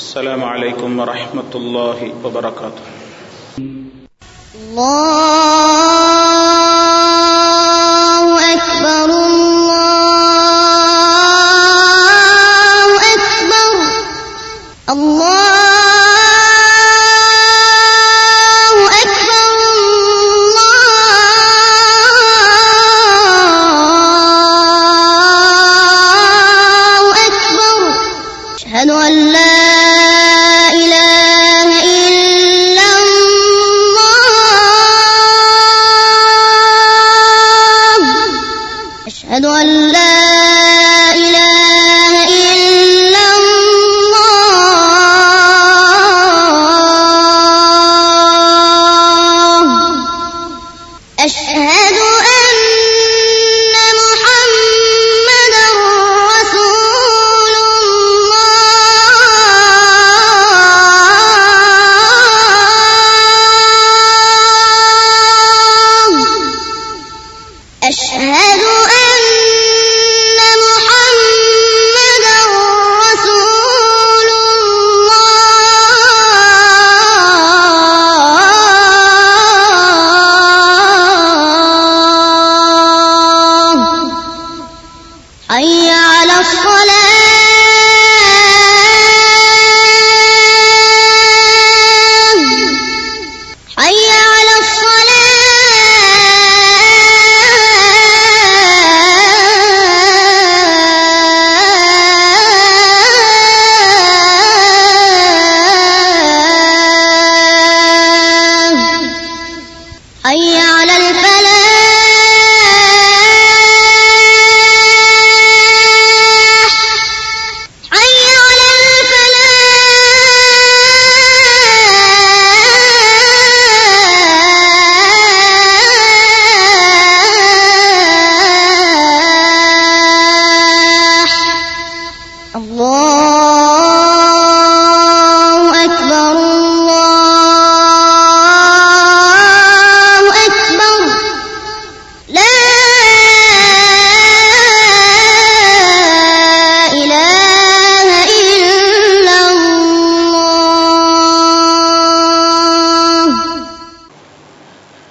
السلام عليكم ورحمة الله وبركاته. الله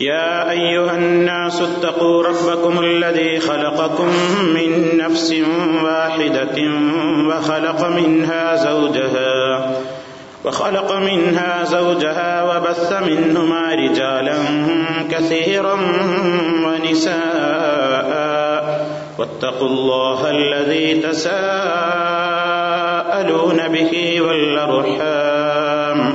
يا أيها الناس اتقوا ربكم الذي خلقكم من نفس واحدة وخلق منها زوجها وخلق منها زوجها وبث منهما رجالا كثيرا ونساء. واتقوا الله الذي تساءلون به والأرحام.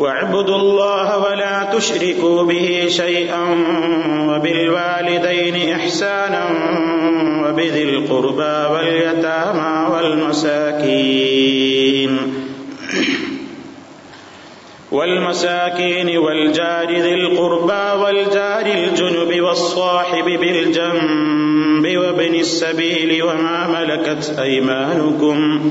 واعبدوا الله ولا تشركوا به شيئا وبالوالدين إحسانا وبذي القربى واليتامى والمساكين والمساكين والجار ذي القربى والجار الجنب والصاحب بالجنب وابن السبيل وما ملكت أيمانكم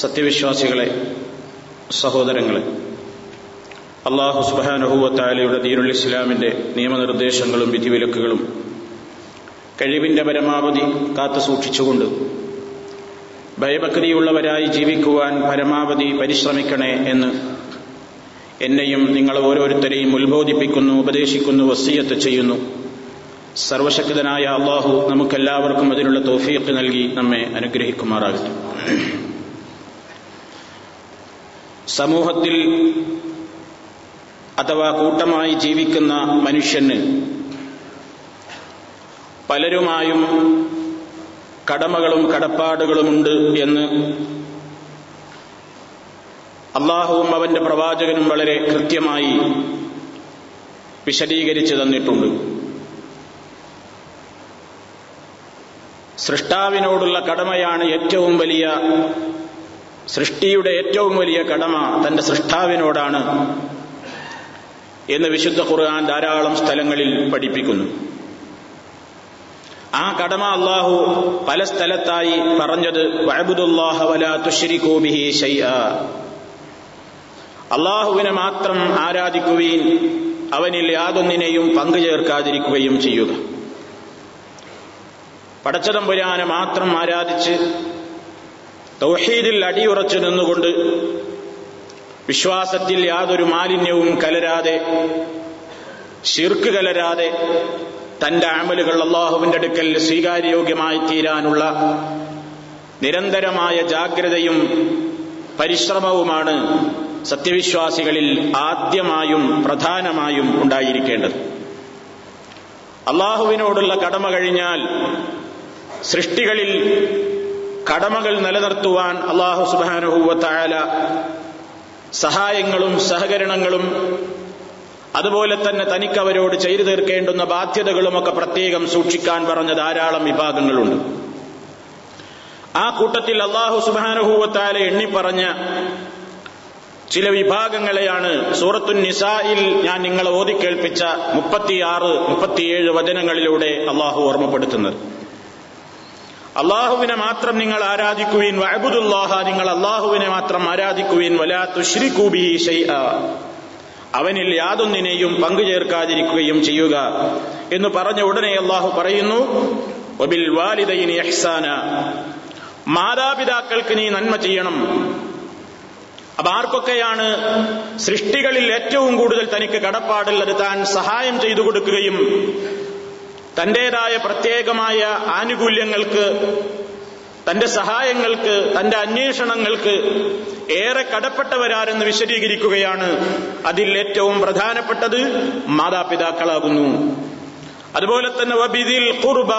സത്യവിശ്വാസികളെ സഹോദരങ്ങളെ അള്ളാഹു സുബാനഹുവത്താലയുടെ ദീനുൽ ഇസ്ലാമിന്റെ നിയമനിർദ്ദേശങ്ങളും വിധിവിലക്കുകളും കഴിവിന്റെ പരമാവധി കാത്തു സൂക്ഷിച്ചുകൊണ്ട് ഭയഭക്തിയുള്ളവരായി ജീവിക്കുവാൻ പരമാവധി പരിശ്രമിക്കണേ എന്ന് എന്നെയും നിങ്ങൾ ഓരോരുത്തരെയും ഉത്ബോധിപ്പിക്കുന്നു ഉപദേശിക്കുന്നു വസീയത്ത് ചെയ്യുന്നു. സർവശക്തനായ അള്ളാഹു നമുക്കെല്ലാവർക്കും അതിനുള്ള തോഫീക്ക് നൽകി നമ്മെ അനുഗ്രഹിക്കുമാറാകട്ടെ. സമൂഹത്തിൽ അഥവാ കൂട്ടമായി ജീവിക്കുന്ന മനുഷ്യന് പലരുമായും കടമകളും കടപ്പാടുകളുമുണ്ട് എന്ന് അള്ളാഹുവും അവന്റെ പ്രവാചകനും വളരെ കൃത്യമായി വിശദീകരിച്ചു തന്നിട്ടുണ്ട്. സൃഷ്ടാവിനോടുള്ള കടമയാണ് ഏറ്റവും വലിയ സൃഷ്ടിയുടെ ഏറ്റവും വലിയ കടമ തന്റെ സൃഷ്ടാവിനോടാണ് എന്ന് വിശുദ്ധ ഖുർആൻ ധാരാളം സ്ഥലങ്ങളിൽ പഠിപ്പിക്കുന്നു. ആ കടമ അള്ളാഹു പല സ്ഥലത്തായി പറഞ്ഞത് അള്ളാഹുവിനെ മാത്രം ആരാധിക്കുകയും അവനിൽ യാതൊന്നിനെയും പങ്കുചേർക്കാതിരിക്കുകയും ചെയ്യുക. പടച്ചതമ്പുരാനെ മാത്രം ആരാധിച്ച് തൗഹീദിൽ അടിയുറച്ചു നിന്നുകൊണ്ട് വിശ്വാസത്തിൽ യാതൊരു മാലിന്യവും കലരാതെ ശിർക്ക് കലരാതെ തന്റെ അമലുകൾ അള്ളാഹുവിന്റെ അടുക്കൽ സ്വീകാര്യോഗ്യമായി തീരാനുള്ള നിരന്തരമായ ജാഗ്രതയും പരിശ്രമവുമാണ് സത്യവിശ്വാസികളിൽ ആദ്യമായും പ്രധാനമായും ഉണ്ടായിരിക്കേണ്ടത്. അള്ളാഹുവിനോടുള്ള കടമ കഴിഞ്ഞാൽ സൃഷ്ടികളിൽ കടമകൾ നിലനിർത്തുവാൻ അള്ളാഹു സുബാനുഹൂവത്തായാല സഹായങ്ങളും സഹകരണങ്ങളും അതുപോലെ തന്നെ തനിക്ക് അവരോട് ചെയ്തു തീർക്കേണ്ടുന്ന ബാധ്യതകളുമൊക്കെ പ്രത്യേകം സൂക്ഷിക്കാൻ പറഞ്ഞ ധാരാളം വിഭാഗങ്ങളുണ്ട്. ആ കൂട്ടത്തിൽ അള്ളാഹു സുബാനുഹൂവത്താല എണ്ണിപ്പറഞ്ഞ ചില വിഭാഗങ്ങളെയാണ് സൂറത്തു നിസായിൽ ഞാൻ നിങ്ങളെ ഓതിക്കേൽപ്പിച്ച മുപ്പത്തിയാറ് മുപ്പത്തിയേഴ് വചനങ്ങളിലൂടെ അള്ളാഹു ഓർമ്മപ്പെടുത്തുന്നത്. അള്ളാഹുവിനെ മാത്രം നിങ്ങൾ ആരാധിക്കുവീൻ വഅബുദുല്ലാഹ നിങ്ങൾ അള്ളാഹുവിനെ മാത്രം ആരാധിക്കുവീൻ വലാ തുശ്രികൂബി ഷൈഅ അവനിൽ യാതൊന്നിനെയും പങ്കു ചേർക്കാതിരിക്കുകയും ചെയ്യുക എന്ന് പറഞ്ഞ ഉടനെ അള്ളാഹു പറയുന്നു വാലിദൈനി മാതാപിതാക്കൾക്ക് നീ നന്മ ചെയ്യണം. അപ്പൊ ആർക്കൊക്കെയാണ് സൃഷ്ടികളിൽ ഏറ്റവും കൂടുതൽ തനിക്ക് കടപ്പാടുള്ളത് താൻ സഹായം ചെയ്തു കൊടുക്കുകയും തന്റേതായ പ്രത്യേകമായ ആനുകൂല്യങ്ങൾക്ക് തന്റെ സഹായങ്ങൾക്ക് തന്റെ അന്വേഷണങ്ങൾക്ക് ഏറെ കടപ്പെട്ടവരാരെന്ന് വിശദീകരിക്കുകയാണ് അതിൽ ഏറ്റവും പ്രധാനപ്പെട്ടത് മാതാപിതാക്കളാകുന്നു. അതുപോലെ തന്നെ വബിദിൽ കുർബ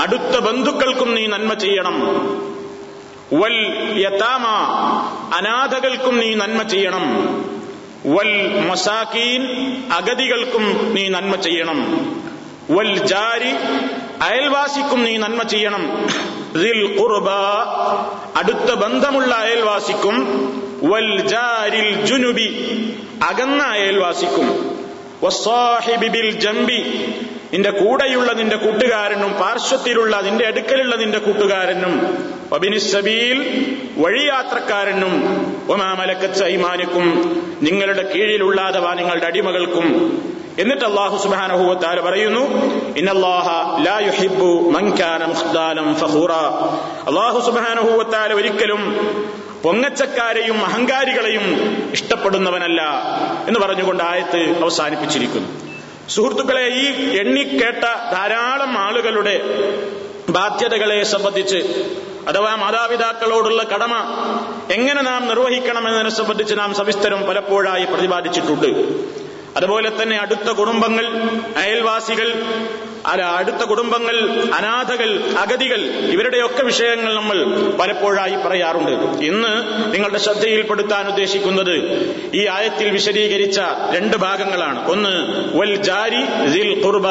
അടുത്ത ബന്ധുക്കൾക്കും നീ നന്മ ചെയ്യണം. വൽ യതാമ അനാഥകൾക്കും നീ നന്മ ചെയ്യണം. വൽ മസാക്കീൻ അഗതികൾക്കും നീ നന്മ ചെയ്യണം. വൽ ജാരി അയൽവാസിക്കും നീ നന്മ ചെയ്യണം. അടുത്ത ബന്ധമുള്ള അയൽവാസിക്കും. വൽ ജാരിൽ ജുനുബി അകന്ന അയൽവാസിക്കും. ബിൽ ജംബി നിന്റെ കൂടെയുള്ള നിന്റെ കൂട്ടുകാരനും പാർശ്വത്തിലുള്ള നിന്റെ അടുക്കലുള്ള നിന്റെ കൂട്ടുകാരനും. വബിനിസബീൽ വഴിയാത്രക്കാരനും. ഒമാമലക്കത്ത് ഐമാനിക്കും നിങ്ങളുടെ കീഴിലുള്ള അഥവാ നിങ്ങളുടെ അടിമകൾക്കും. എന്നിട്ട് അള്ളാഹു സുബാനഹുവത്താൽ പറയുന്നു അള്ളാഹു സുബാനഹുവത്താല ഒരിക്കലും പൊങ്ങച്ചക്കാരെയും അഹങ്കാരികളെയും ഇഷ്ടപ്പെടുന്നവനല്ല എന്ന് പറഞ്ഞുകൊണ്ട് ആയത്ത് അവസാനിപ്പിച്ചിരിക്കുന്നു. സുഹൃത്തുക്കളെ ഈ എണ്ണിക്കേട്ട ധാരാളം ആളുകളുടെ ബാധ്യതകളെ സംബന്ധിച്ച് അഥവാ മാതാപിതാക്കളോടുള്ള കടമ എങ്ങനെ നാം നിർവഹിക്കണമെന്നതിനെ സംബന്ധിച്ച് നാം സവിസ്തരം പലപ്പോഴായി പ്രതിപാദിച്ചിട്ടുണ്ട്. അതുപോലെ തന്നെ അടുത്ത കുടുംബങ്ങൾ അയൽവാസികൾ അടുത്ത കുടുംബങ്ങൾ അനാഥകൾ അഗതികൾ ഇവരുടെയൊക്കെ വിഷയങ്ങൾ നമ്മൾ പലപ്പോഴായി പറയാറുണ്ട്. ഇന്ന് നിങ്ങളുടെ ശ്രദ്ധയിൽപ്പെടുത്താൻ ഉദ്ദേശിക്കുന്നത് ഈ ആയത്തിൽ വിശദീകരിച്ച രണ്ട് ഭാഗങ്ങളാണ്. ഒന്ന് വൽ ജാരി ഖുർബ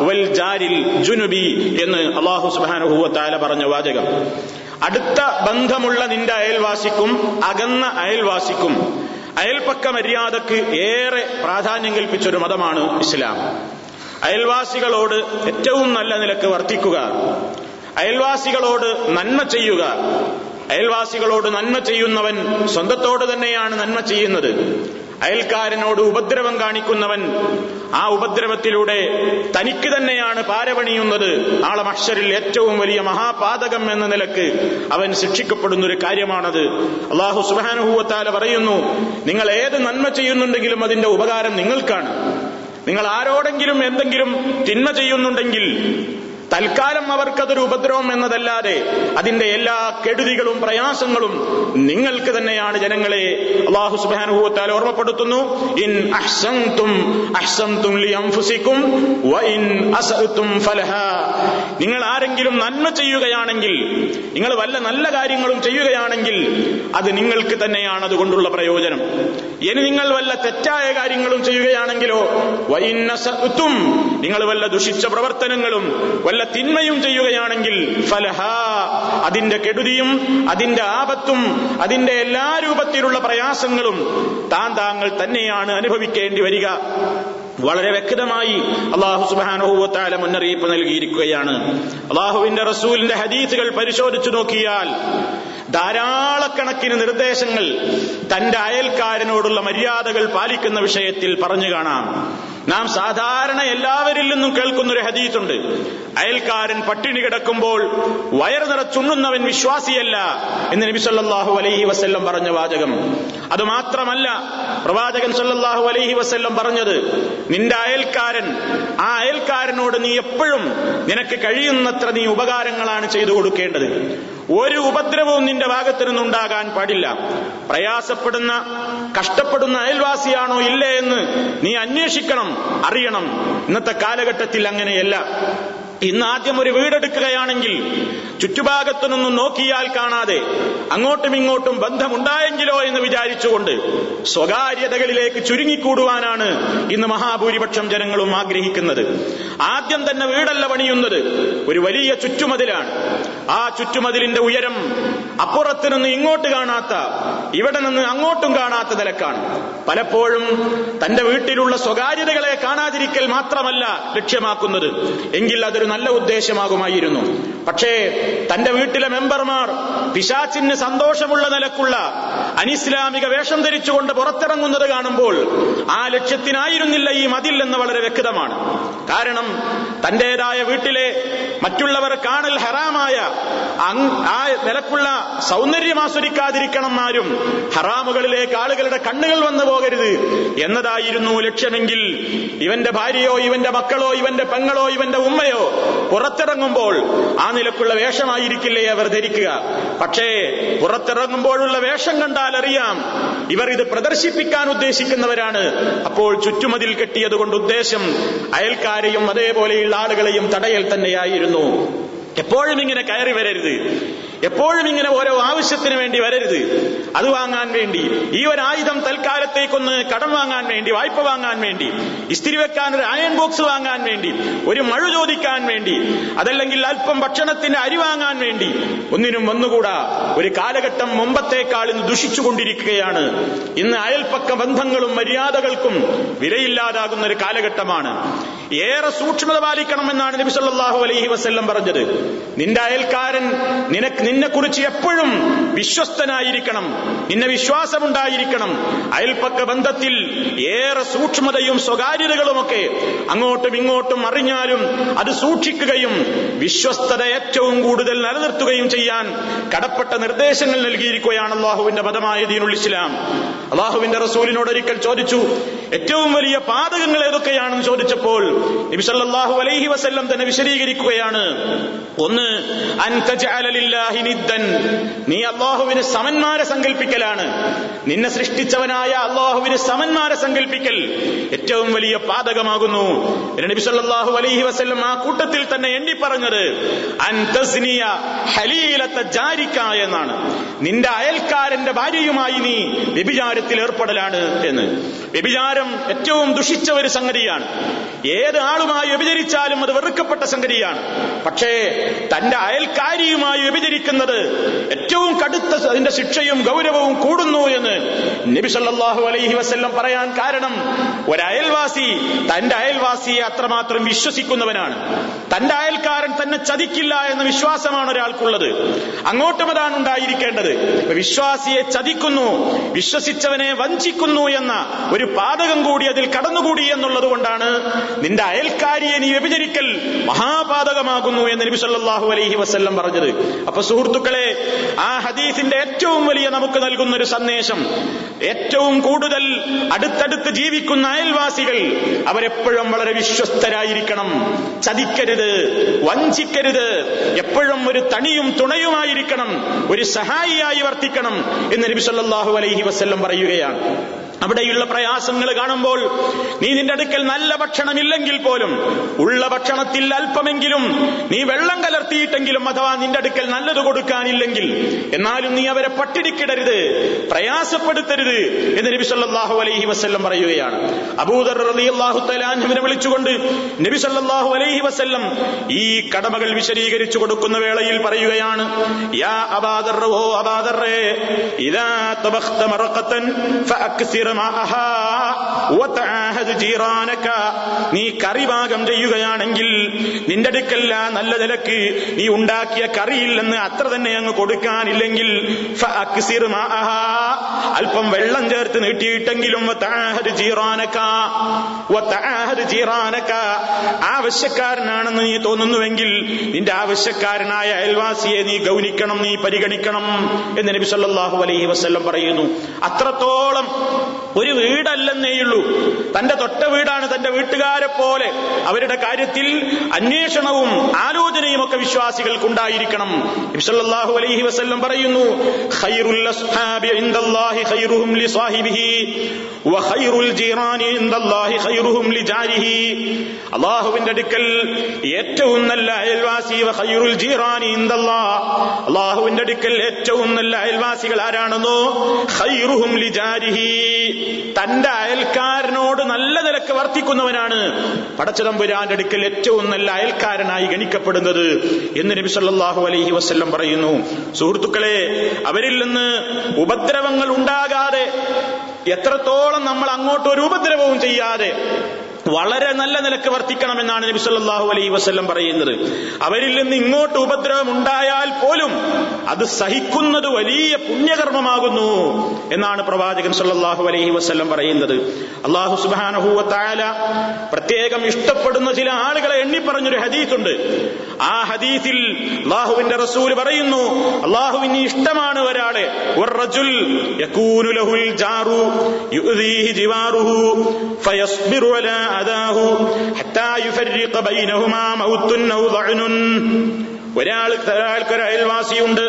വൽ ജാരിൽ ജുനുബി എന്ന് അള്ളാഹു സുബാനുഭൂവത്താല പറഞ്ഞ വാചകം. അടുത്ത ബന്ധമുള്ള നിന്റെ അയൽവാസിക്കും അകന്ന അയൽവാസിക്കും അയൽപക്ക മര്യാദയ്ക്ക് ഏറെ പ്രാധാന്യം കൽപ്പിച്ചൊരു മതമാണ് ഇസ്ലാം. അയൽവാസികളോട് ഏറ്റവും നല്ല നിലയ്ക്ക് വർത്തിക്കുക. അയൽവാസികളോട് നന്മ ചെയ്യുക. അയൽവാസികളോട് നന്മ ചെയ്യുന്നവൻ സ്വന്തത്തോട് തന്നെയാണ് നന്മ ചെയ്യുന്നത്. അയൽക്കാരനോട് ഉപദ്രവം കാണിക്കുന്നവൻ ആ ഉപദ്രവത്തിലൂടെ തനിക്ക് തന്നെയാണ് പാരപണിയുന്നത്. ആളെ മഷറിൽ ഏറ്റവും വലിയ മഹാപാതകം എന്ന നിലയ്ക്ക് അവൻ ശിക്ഷിക്കപ്പെടുന്ന ഒരു കാര്യമാണത്. അള്ളാഹു സുബാനുഭൂവത്താല പറയുന്നു നിങ്ങൾ ഏത് നന്മ ചെയ്യുന്നുണ്ടെങ്കിലും അതിന്റെ ഉപകാരം നിങ്ങൾക്കാണ്. നിങ്ങൾ ആരോടെങ്കിലും എന്തെങ്കിലും തിന്മ ചെയ്യുന്നുണ്ടെങ്കിൽ തൽക്കാലം അവർക്കതൊരു ഉപദ്രവം എന്നതല്ലാതെ അതിന്റെ എല്ലാ കെടുതികളും പ്രയാസങ്ങളും നിങ്ങൾക്ക് തന്നെയാണ് ജനങ്ങളെ അള്ളാഹു സുബാനുഭവത്താൽ ഓർമ്മപ്പെടുത്തുന്നു. ഇൻ അഹ്സന്തും അഹ്സന്തും നിങ്ങൾ ആരെങ്കിലും നന്മ ചെയ്യുകയാണെങ്കിൽ നിങ്ങൾ വല്ല നല്ല കാര്യങ്ങളും ചെയ്യുകയാണെങ്കിൽ അത് നിങ്ങൾക്ക് തന്നെയാണ് അതുകൊണ്ടുള്ള പ്രയോജനം. ഇനി നിങ്ങൾ വല്ല തെറ്റായ കാര്യങ്ങളും ചെയ്യുകയാണെങ്കിലോ വ ഇൻ അസഅ്തും നിങ്ങൾ വല്ല ദുഷിച്ച പ്രവർത്തനങ്ങളും വല്ല തിന്മയും ചെയ്യുകയാണെങ്കിൽ ഫലഹ അതിന്റെ കെടുതിയും അതിന്റെ ആപത്തും അതിന്റെ എല്ലാ രൂപത്തിലുള്ള പ്രയാസങ്ങളും താൻ താങ്കൾ തന്നെയാണ് അനുഭവിക്കേണ്ടി വരിക. വളരെ വ്യക്തമായി അള്ളാഹു സുബാനുഭവത്താല മുന്നറിയിപ്പ് നൽകിയിരിക്കുകയാണ്. അള്ളാഹുവിന്റെ റസൂലിന്റെ ഹദീസുകൾ പരിശോധിച്ചു നോക്കിയാൽ ധാരാളക്കണക്കിന് നിർദ്ദേശങ്ങൾ തന്റെ അയൽക്കാരനോടുള്ള മര്യാദകൾ പാലിക്കുന്ന വിഷയത്തിൽ പറഞ്ഞു കാണാം. നാം സാധാരണ എല്ലാവരിൽ നിന്നും കേൾക്കുന്ന ഒരു ഹദീസുണ്ട് അയൽക്കാരൻ പട്ടിണി കിടക്കുമ്പോൾ വയറ് നിറച്ചുണ്ണുന്നവൻ വിശ്വാസിയല്ല എന്ന് നബി സല്ലാഹു അലൈഹി വസ്ല്ലം പറഞ്ഞ വാചകം. അത് മാത്രമല്ല പ്രവാചകൻ സല്ലാഹു അലൈഹി വസ്ല്ലം പറഞ്ഞത് നിന്റെ അയൽക്കാരൻ ആ അയൽക്കാരനോട് നീ എപ്പോഴും നിനക്ക് കഴിയുന്നത്ര നീ ഉപകാരങ്ങളാണ് ചെയ്തു കൊടുക്കേണ്ടത്. ഒരു ഉപദ്രവവും നിന്റെ ഭാഗത്തു നിന്നുണ്ടാകാൻ പാടില്ല. പ്രയാസപ്പെടുന്ന കഷ്ടപ്പെടുന്ന അയൽവാസിയാണോ ഇല്ലേ എന്ന് നീ അന്വേഷിക്കണം അറിയണം. ഇന്നത്തെ കാലഘട്ടത്തിൽ അങ്ങനെയല്ല. ഇന്ന് ആദ്യം ഒരു വീടെടുക്കുകയാണെങ്കിൽ ചുറ്റുഭാഗത്തു നിന്നും നോക്കിയാൽ കാണാതെ അങ്ങോട്ടും ഇങ്ങോട്ടും ബന്ധമുണ്ടായെങ്കിലോ എന്ന് വിചാരിച്ചുകൊണ്ട് സ്വകാര്യതകളിലേക്ക് ചുരുങ്ങിക്കൂടുവാനാണ് ഇന്ന് മഹാഭൂരിപക്ഷം ജനങ്ങളും ആഗ്രഹിക്കുന്നത്. ആദ്യം തന്നെ വീടല്ല പണിയുന്നത്. ഒരു വലിയ ചുറ്റുമതിലാണ്. ആ ചുറ്റുമതിലിന്റെ ഉയരം അപ്പുറത്തുനിന്ന് ഇങ്ങോട്ട് കാണാത്ത ഇവിടെ നിന്ന് അങ്ങോട്ടും കാണാത്ത നിലക്കാണ്. പലപ്പോഴും തന്റെ വീട്ടിലുള്ള സ്വകാര്യതകളെ കാണാതിരിക്കൽ മാത്രമല്ല ലക്ഷ്യമാക്കുന്നത്. എങ്കിൽ അതൊരു നല്ല ഉദ്ദേശമാകുമായിരുന്നു. പക്ഷേ തന്റെ വീട്ടിലെ മെമ്പർമാർ പിശാച്ചിന് സന്തോഷമുള്ള നിലക്കുള്ള അനിസ്ലാമിക വേഷം ധരിച്ചുകൊണ്ട് പുറത്തിറങ്ങുന്നത് കാണുമ്പോൾ ആ ലക്ഷ്യത്തിനായിരുന്നില്ല ഈ മതിൽ എന്ന് വളരെ വ്യക്തമാണ്. കാരണം തന്റേതായ വീട്ടിലെ മറ്റുള്ളവർ കാണൽ ഹറാമായ ആ നിലക്കുള്ള സൗന്ദര്യം ആസ്വദിക്കാതിരിക്കണം ആരും ഹറാമുകളിലേക്ക് ആളുകളുടെ കണ്ണുകൾ വന്നു പോകരുത്. എന്നതായിരുന്നു ലക്ഷ്യമെങ്കിൽ ഇവന്റെ ഭാര്യയോ ഇവന്റെ മക്കളോ ഇവന്റെ പെങ്ങളോ ഇവന്റെ ഉമ്മയോ പുറത്തിറങ്ങുമ്പോൾ ആ നിലക്കുള്ള വേഷമായിരിക്കില്ലേ അവർ ധരിക്കുക. പക്ഷേ പുറത്തിറങ്ങുമ്പോഴുള്ള വേഷം കണ്ടാൽ അറിയാം ഇവർ ഇത് പ്രദർശിപ്പിക്കാൻ ഉദ്ദേശിക്കുന്നവരാണ്. അപ്പോൾ ചുറ്റുമതിൽ കെട്ടിയതുകൊണ്ട് ഉദ്ദേശം അയൽക്കാരെയും അതേപോലെയുള്ള ആളുകളെയും തടയൽ തന്നെയായിരുന്നു. എപ്പോഴും ഇങ്ങനെ കയറി വരരുത്. എപ്പോഴും ഇങ്ങനെ ഓരോ ആവശ്യത്തിന് വേണ്ടി വരരുത്. അത് വാങ്ങാൻ വേണ്ടി. ഈ ഒരു ആയുധം തൽക്കാലത്തേക്കൊന്ന് കടം വാങ്ങാൻ വേണ്ടി വായ്പ വാങ്ങാൻ വേണ്ടി ഇസ്തിരി വെക്കാൻ ഒരു അയൺ ബോക്സ് വാങ്ങാൻ വേണ്ടി ഒരു മഴ ചോദിക്കാൻ വേണ്ടി അതല്ലെങ്കിൽ അല്പം ഭക്ഷണത്തിന് അരി വാങ്ങാൻ വേണ്ടി ഒന്നിനും വന്നുകൂടാ. ഒരു കാലഘട്ടം മുമ്പത്തേക്കാൾ ഇന്ന് ദുഷിച്ചുകൊണ്ടിരിക്കുകയാണ്. ഇന്ന് അയൽപ്പക്ക ബന്ധങ്ങളും മര്യാദകൾക്കും വിലയില്ലാതാകുന്ന ഒരു കാലഘട്ടമാണ്. ഏറെ സൂക്ഷ്മത പാലിക്കണമെന്നാണ് നബി സല്ലല്ലാഹു അലൈഹി വസ്ല്ലം പറഞ്ഞത്. നിന്റെ അയൽക്കാരൻ നിനക്ക് നിന്നെ കുറിച്ച് എപ്പോഴും വിശ്വസ്തനായിരിക്കണം. നിന്നെ വിശ്വാസമുണ്ടായിരിക്കണം. അയൽപ്പക്ക ബന്ധത്തിൽ ഏറെ സൂക്ഷ്മതയും സ്വകാര്യതകളുമൊക്കെ അങ്ങോട്ടും ഇങ്ങോട്ടും അറിഞ്ഞാലും അത് സൂക്ഷിക്കുകയും വിശ്വസ്തത ഏറ്റവും കൂടുതൽ നിലനിർത്തുകയും ചെയ്യാൻ കടപ്പെട്ട നിർദ്ദേശങ്ങൾ നൽകിയിരിക്കുകയാണ് അള്ളാഹുവിന്റെ പദമായ ദീനുൽ ഇസ്ലാം. അള്ളാഹുവിന്റെ റസൂലിനോട് ഒരിക്കൽ ചോദിച്ചു ഏറ്റവും വലിയ പാതകങ്ങൾ ഏതൊക്കെയാണെന്ന് ചോദിച്ചപ്പോൾ നബി സല്ലല്ലാഹു അലൈഹി വസല്ലം തന്നെ വിശദീകരിക്കുകയാണ്. ഒന്ന് നിദ്ദൻ. നീ അള്ളാഹുവിന് സമന്മാരെ സങ്കല്പിക്കലാണ് നിന്നെ സൃഷ്ടിച്ചവനായ അള്ളാഹുവിന് സമന്മാരെ സങ്കല്പിക്കൽ ഏറ്റവും വലിയ പാതകമാകുന്നു. നബി സല്ലല്ലാഹു അലൈഹി വസല്ലം ആ കൂട്ടത്തിൽ തന്നെ എണ്ണി പറഞ്ഞത് അൻതസ്നിയ ഹലീലത്ത ജാരിക്ക എന്നാണ്. നിന്റെ അയൽക്കാരന്റെ ഭാര്യയുമായി നീ വ്യഭിചാരത്തിൽ ഏർപ്പെടലാണ് എന്ന്. വ്യഭിചാരം ഏറ്റവും ദുഷിച്ച ഒരു സംഗതിയാണ്. ഏത് ആളുമായി വ്യഭിചരിച്ചാലും അത് വെറുക്കപ്പെട്ട സംഗതിയാണ്. പക്ഷേ തന്റെ അയൽക്കാരിയുമായി വ്യഭിചരിക്കുന്നത് ഏറ്റവും കടുത്ത അതിന്റെ ശിക്ഷയും ഗൗരവവും കൂടുന്നു എന്ന് നബി സല്ലല്ലാഹു അലൈഹി വസ്ല്ലം പറയാൻ കാരണം ഒരു അയൽവാസി തന്റെ അയൽവാസിയെ അത്രമാത്രം വിശ്വസിക്കുന്നവനാണ്. തന്റെ അയൽക്കാരൻ തന്നെ ചതിക്കില്ല എന്ന വിശ്വാസമാണ് ഒരാൾക്കുള്ളത്. അങ്ങോട്ടും അതാണ് ഉണ്ടായിരിക്കേണ്ടത്. വിശ്വാസിയെ ചതിക്കുന്നു വിശ്വസിച്ചവനെ വഞ്ചിക്കുന്നു എന്ന ഒരു പാതകം കൂടി അതിൽ കടന്നുകൂടി എന്നുള്ളത് കൊണ്ടാണ് നിന്റെ അയൽക്കാരിയെ നീ വ്യഭിചരിക്കൽ മഹാപാതകമാകുന്നു എന്ന് നബി സല്ലല്ലാഹു അലൈഹി വസല്ലം പറഞ്ഞത്. അപ്പൊ സുഹൃത്തുക്കളെ ആ ഹദീസിന്റെ ഏറ്റവും വലിയ നമുക്ക് നൽകുന്ന ഒരു സന്ദേശം ഏറ്റവും കൂടുതൽ അടുത്തടുത്ത് ജീവിക്കുന്ന അയൽവാസികൾ അവരെപ്പോഴും വളരെ വിശ്വസ്തരായിരിക്കണം. ചതിക്കരുത് വഞ്ചിക്കരുത് എപ്പോഴും ഒരു തണിയും തുണയുമായിരിക്കണം ഒരു സഹായിയായി വർത്തിക്കണം എന്ന് നബി സല്ലല്ലാഹു അലൈഹി വസല്ലം പറയുകയാണ്. അവിടെയുള്ള പ്രയാസങ്ങൾ കാണുമ്പോൾ നീ നിന്റെ അടുക്കൽ നല്ല ഭക്ഷണമില്ലെങ്കിൽ പോലും ഉള്ള ഭക്ഷണത്തിൽ അല്പമെങ്കിലും നീ വെള്ളം കലർത്തിയിട്ടെങ്കിലും അഥവാ നിന്റെ അടുക്കൽ നല്ലത് കൊടുക്കാനില്ലെങ്കിൽ എന്നാലും നീ അവരെ പട്ടിണിക്കിടരുത് പ്രയാസപ്പെടുത്തരുത് എന്ന് നബി സല്ലാഹു അലൈഹി വസ്ല്ലം പറയുകയാണ്. അബൂദർ തആലാഹുവിനെ വിളിച്ചുകൊണ്ട് നബി സല്ലാഹു അലൈഹി വസ്ല്ലം ഈ കടമകൾ വിശദീകരിച്ചു കൊടുക്കുന്ന വേളയിൽ പറയുകയാണ് യാ അബാദർ ഓ അബാദറേ ഇദാ നീ കറി പാകം ചെയ്യുകയാണെങ്കിൽ നിന്റെ അടുക്കല്ല നല്ല നിലയ്ക്ക് നീ ഉണ്ടാക്കിയ കറിയില്ലെന്ന് അത്ര തന്നെ അങ്ങ് കൊടുക്കാനില്ലെങ്കിൽ അല്പം വെള്ളം ചേർത്ത് നീട്ടിയിട്ടെങ്കിലും ആവശ്യക്കാരനാണെന്ന് നീ തോന്നുന്നുവെങ്കിൽ നിന്റെ ആവശ്യക്കാരനായ അയൽവാസിയെ നീ ഗൗനിക്കണം നീ പരിഗണിക്കണം എന്ന് നബി സല്ലല്ലാഹു അലൈഹി വസ്ല്ലം പറയുന്നു. അത്രത്തോളം ഒരു വീടല്ലെന്നേയുള്ളൂ തന്റെ തൊട്ട വീടാണ് തന്റെ വീട്ടുകാരെ പോലെ. അവരുടെ കാര്യത്തിൽ അന്വേഷണവും ആലോചനയും ഒക്കെ വിശ്വാസികൾക്കുണ്ടായിരിക്കണം. നബി സല്ലല്ലാഹു അലൈഹി വസ്ല്ലം പറയുന്നു അല്ലാഹുവിന്റെ അടുക്കൽ ഏറ്റവും നല്ല അയൽവാസി അള്ളാഹുവിന്റെ അടുക്കൽ ഏറ്റവും നല്ല അയൽവാസികൾ ആരാണെന്നോ? ഖൈറുഹും ലിജാരിഹി തന്റെ അയൽക്കാരനോട് നല്ല നിലയ്ക്ക് വർത്തിക്കുന്നവനാണ്. പടച്ചതമ്പുരാന്റെ അടുക്കൽ ഏറ്റവും നല്ല അയൽക്കാരനായി ഗണിക്കപ്പെടുന്നത് എന്ന് നബി സല്ലാഹു അലൈഹി വസ്ല്ലം പറയുന്നു. സുഹൃത്തുക്കളെ അവരിൽ നിന്ന് ഉപദ്രവങ്ങൾ ഉണ്ടാകാതെ എത്രത്തോളം നമ്മൾ അങ്ങോട്ട് ഒരു ഉപദ്രവവും ചെയ്യാതെ വളരെ നല്ല നിലയ്ക്ക് വർത്തിക്കണമെന്നാണ് നബി സല്ലാഹു അലൈ വസ്ല്ലം പറയുന്നത്. അവരിൽ നിന്ന് ഇങ്ങോട്ട് ഉപദ്രവം ഉണ്ടായാൽ പോലും അത് സഹിക്കുന്നത് വലിയ പുണ്യകർമ്മമാകുന്നു എന്നാണ് പ്രവാചകൻ സല്ലാഹു അലൈഹി വസ്ല്ലം പറയുന്നത്. അള്ളാഹു സുബാനഹൂവത്തായ പ്രത്യേകം ഇഷ്ടപ്പെടുന്ന ചില ആളുകളെ എണ്ണി പറഞ്ഞൊരു ഹദീസുണ്ട്. ആ ഹദീസിൽ അള്ളാഹുവിന്റെ റസൂൽ പറയുന്നു അള്ളാഹുവിന് ഇഷ്ടമാണ് ഒരാളെ. യകൂനു ലഹുൽ ജാറു ജിവാറുഹു ഫയസ്ബിറു അലാ അതാഹു ഹത്തായുഫരിഖ ഒരാൾ ഒരാൾക്കൊരു അയൽവാസിയുണ്ട്.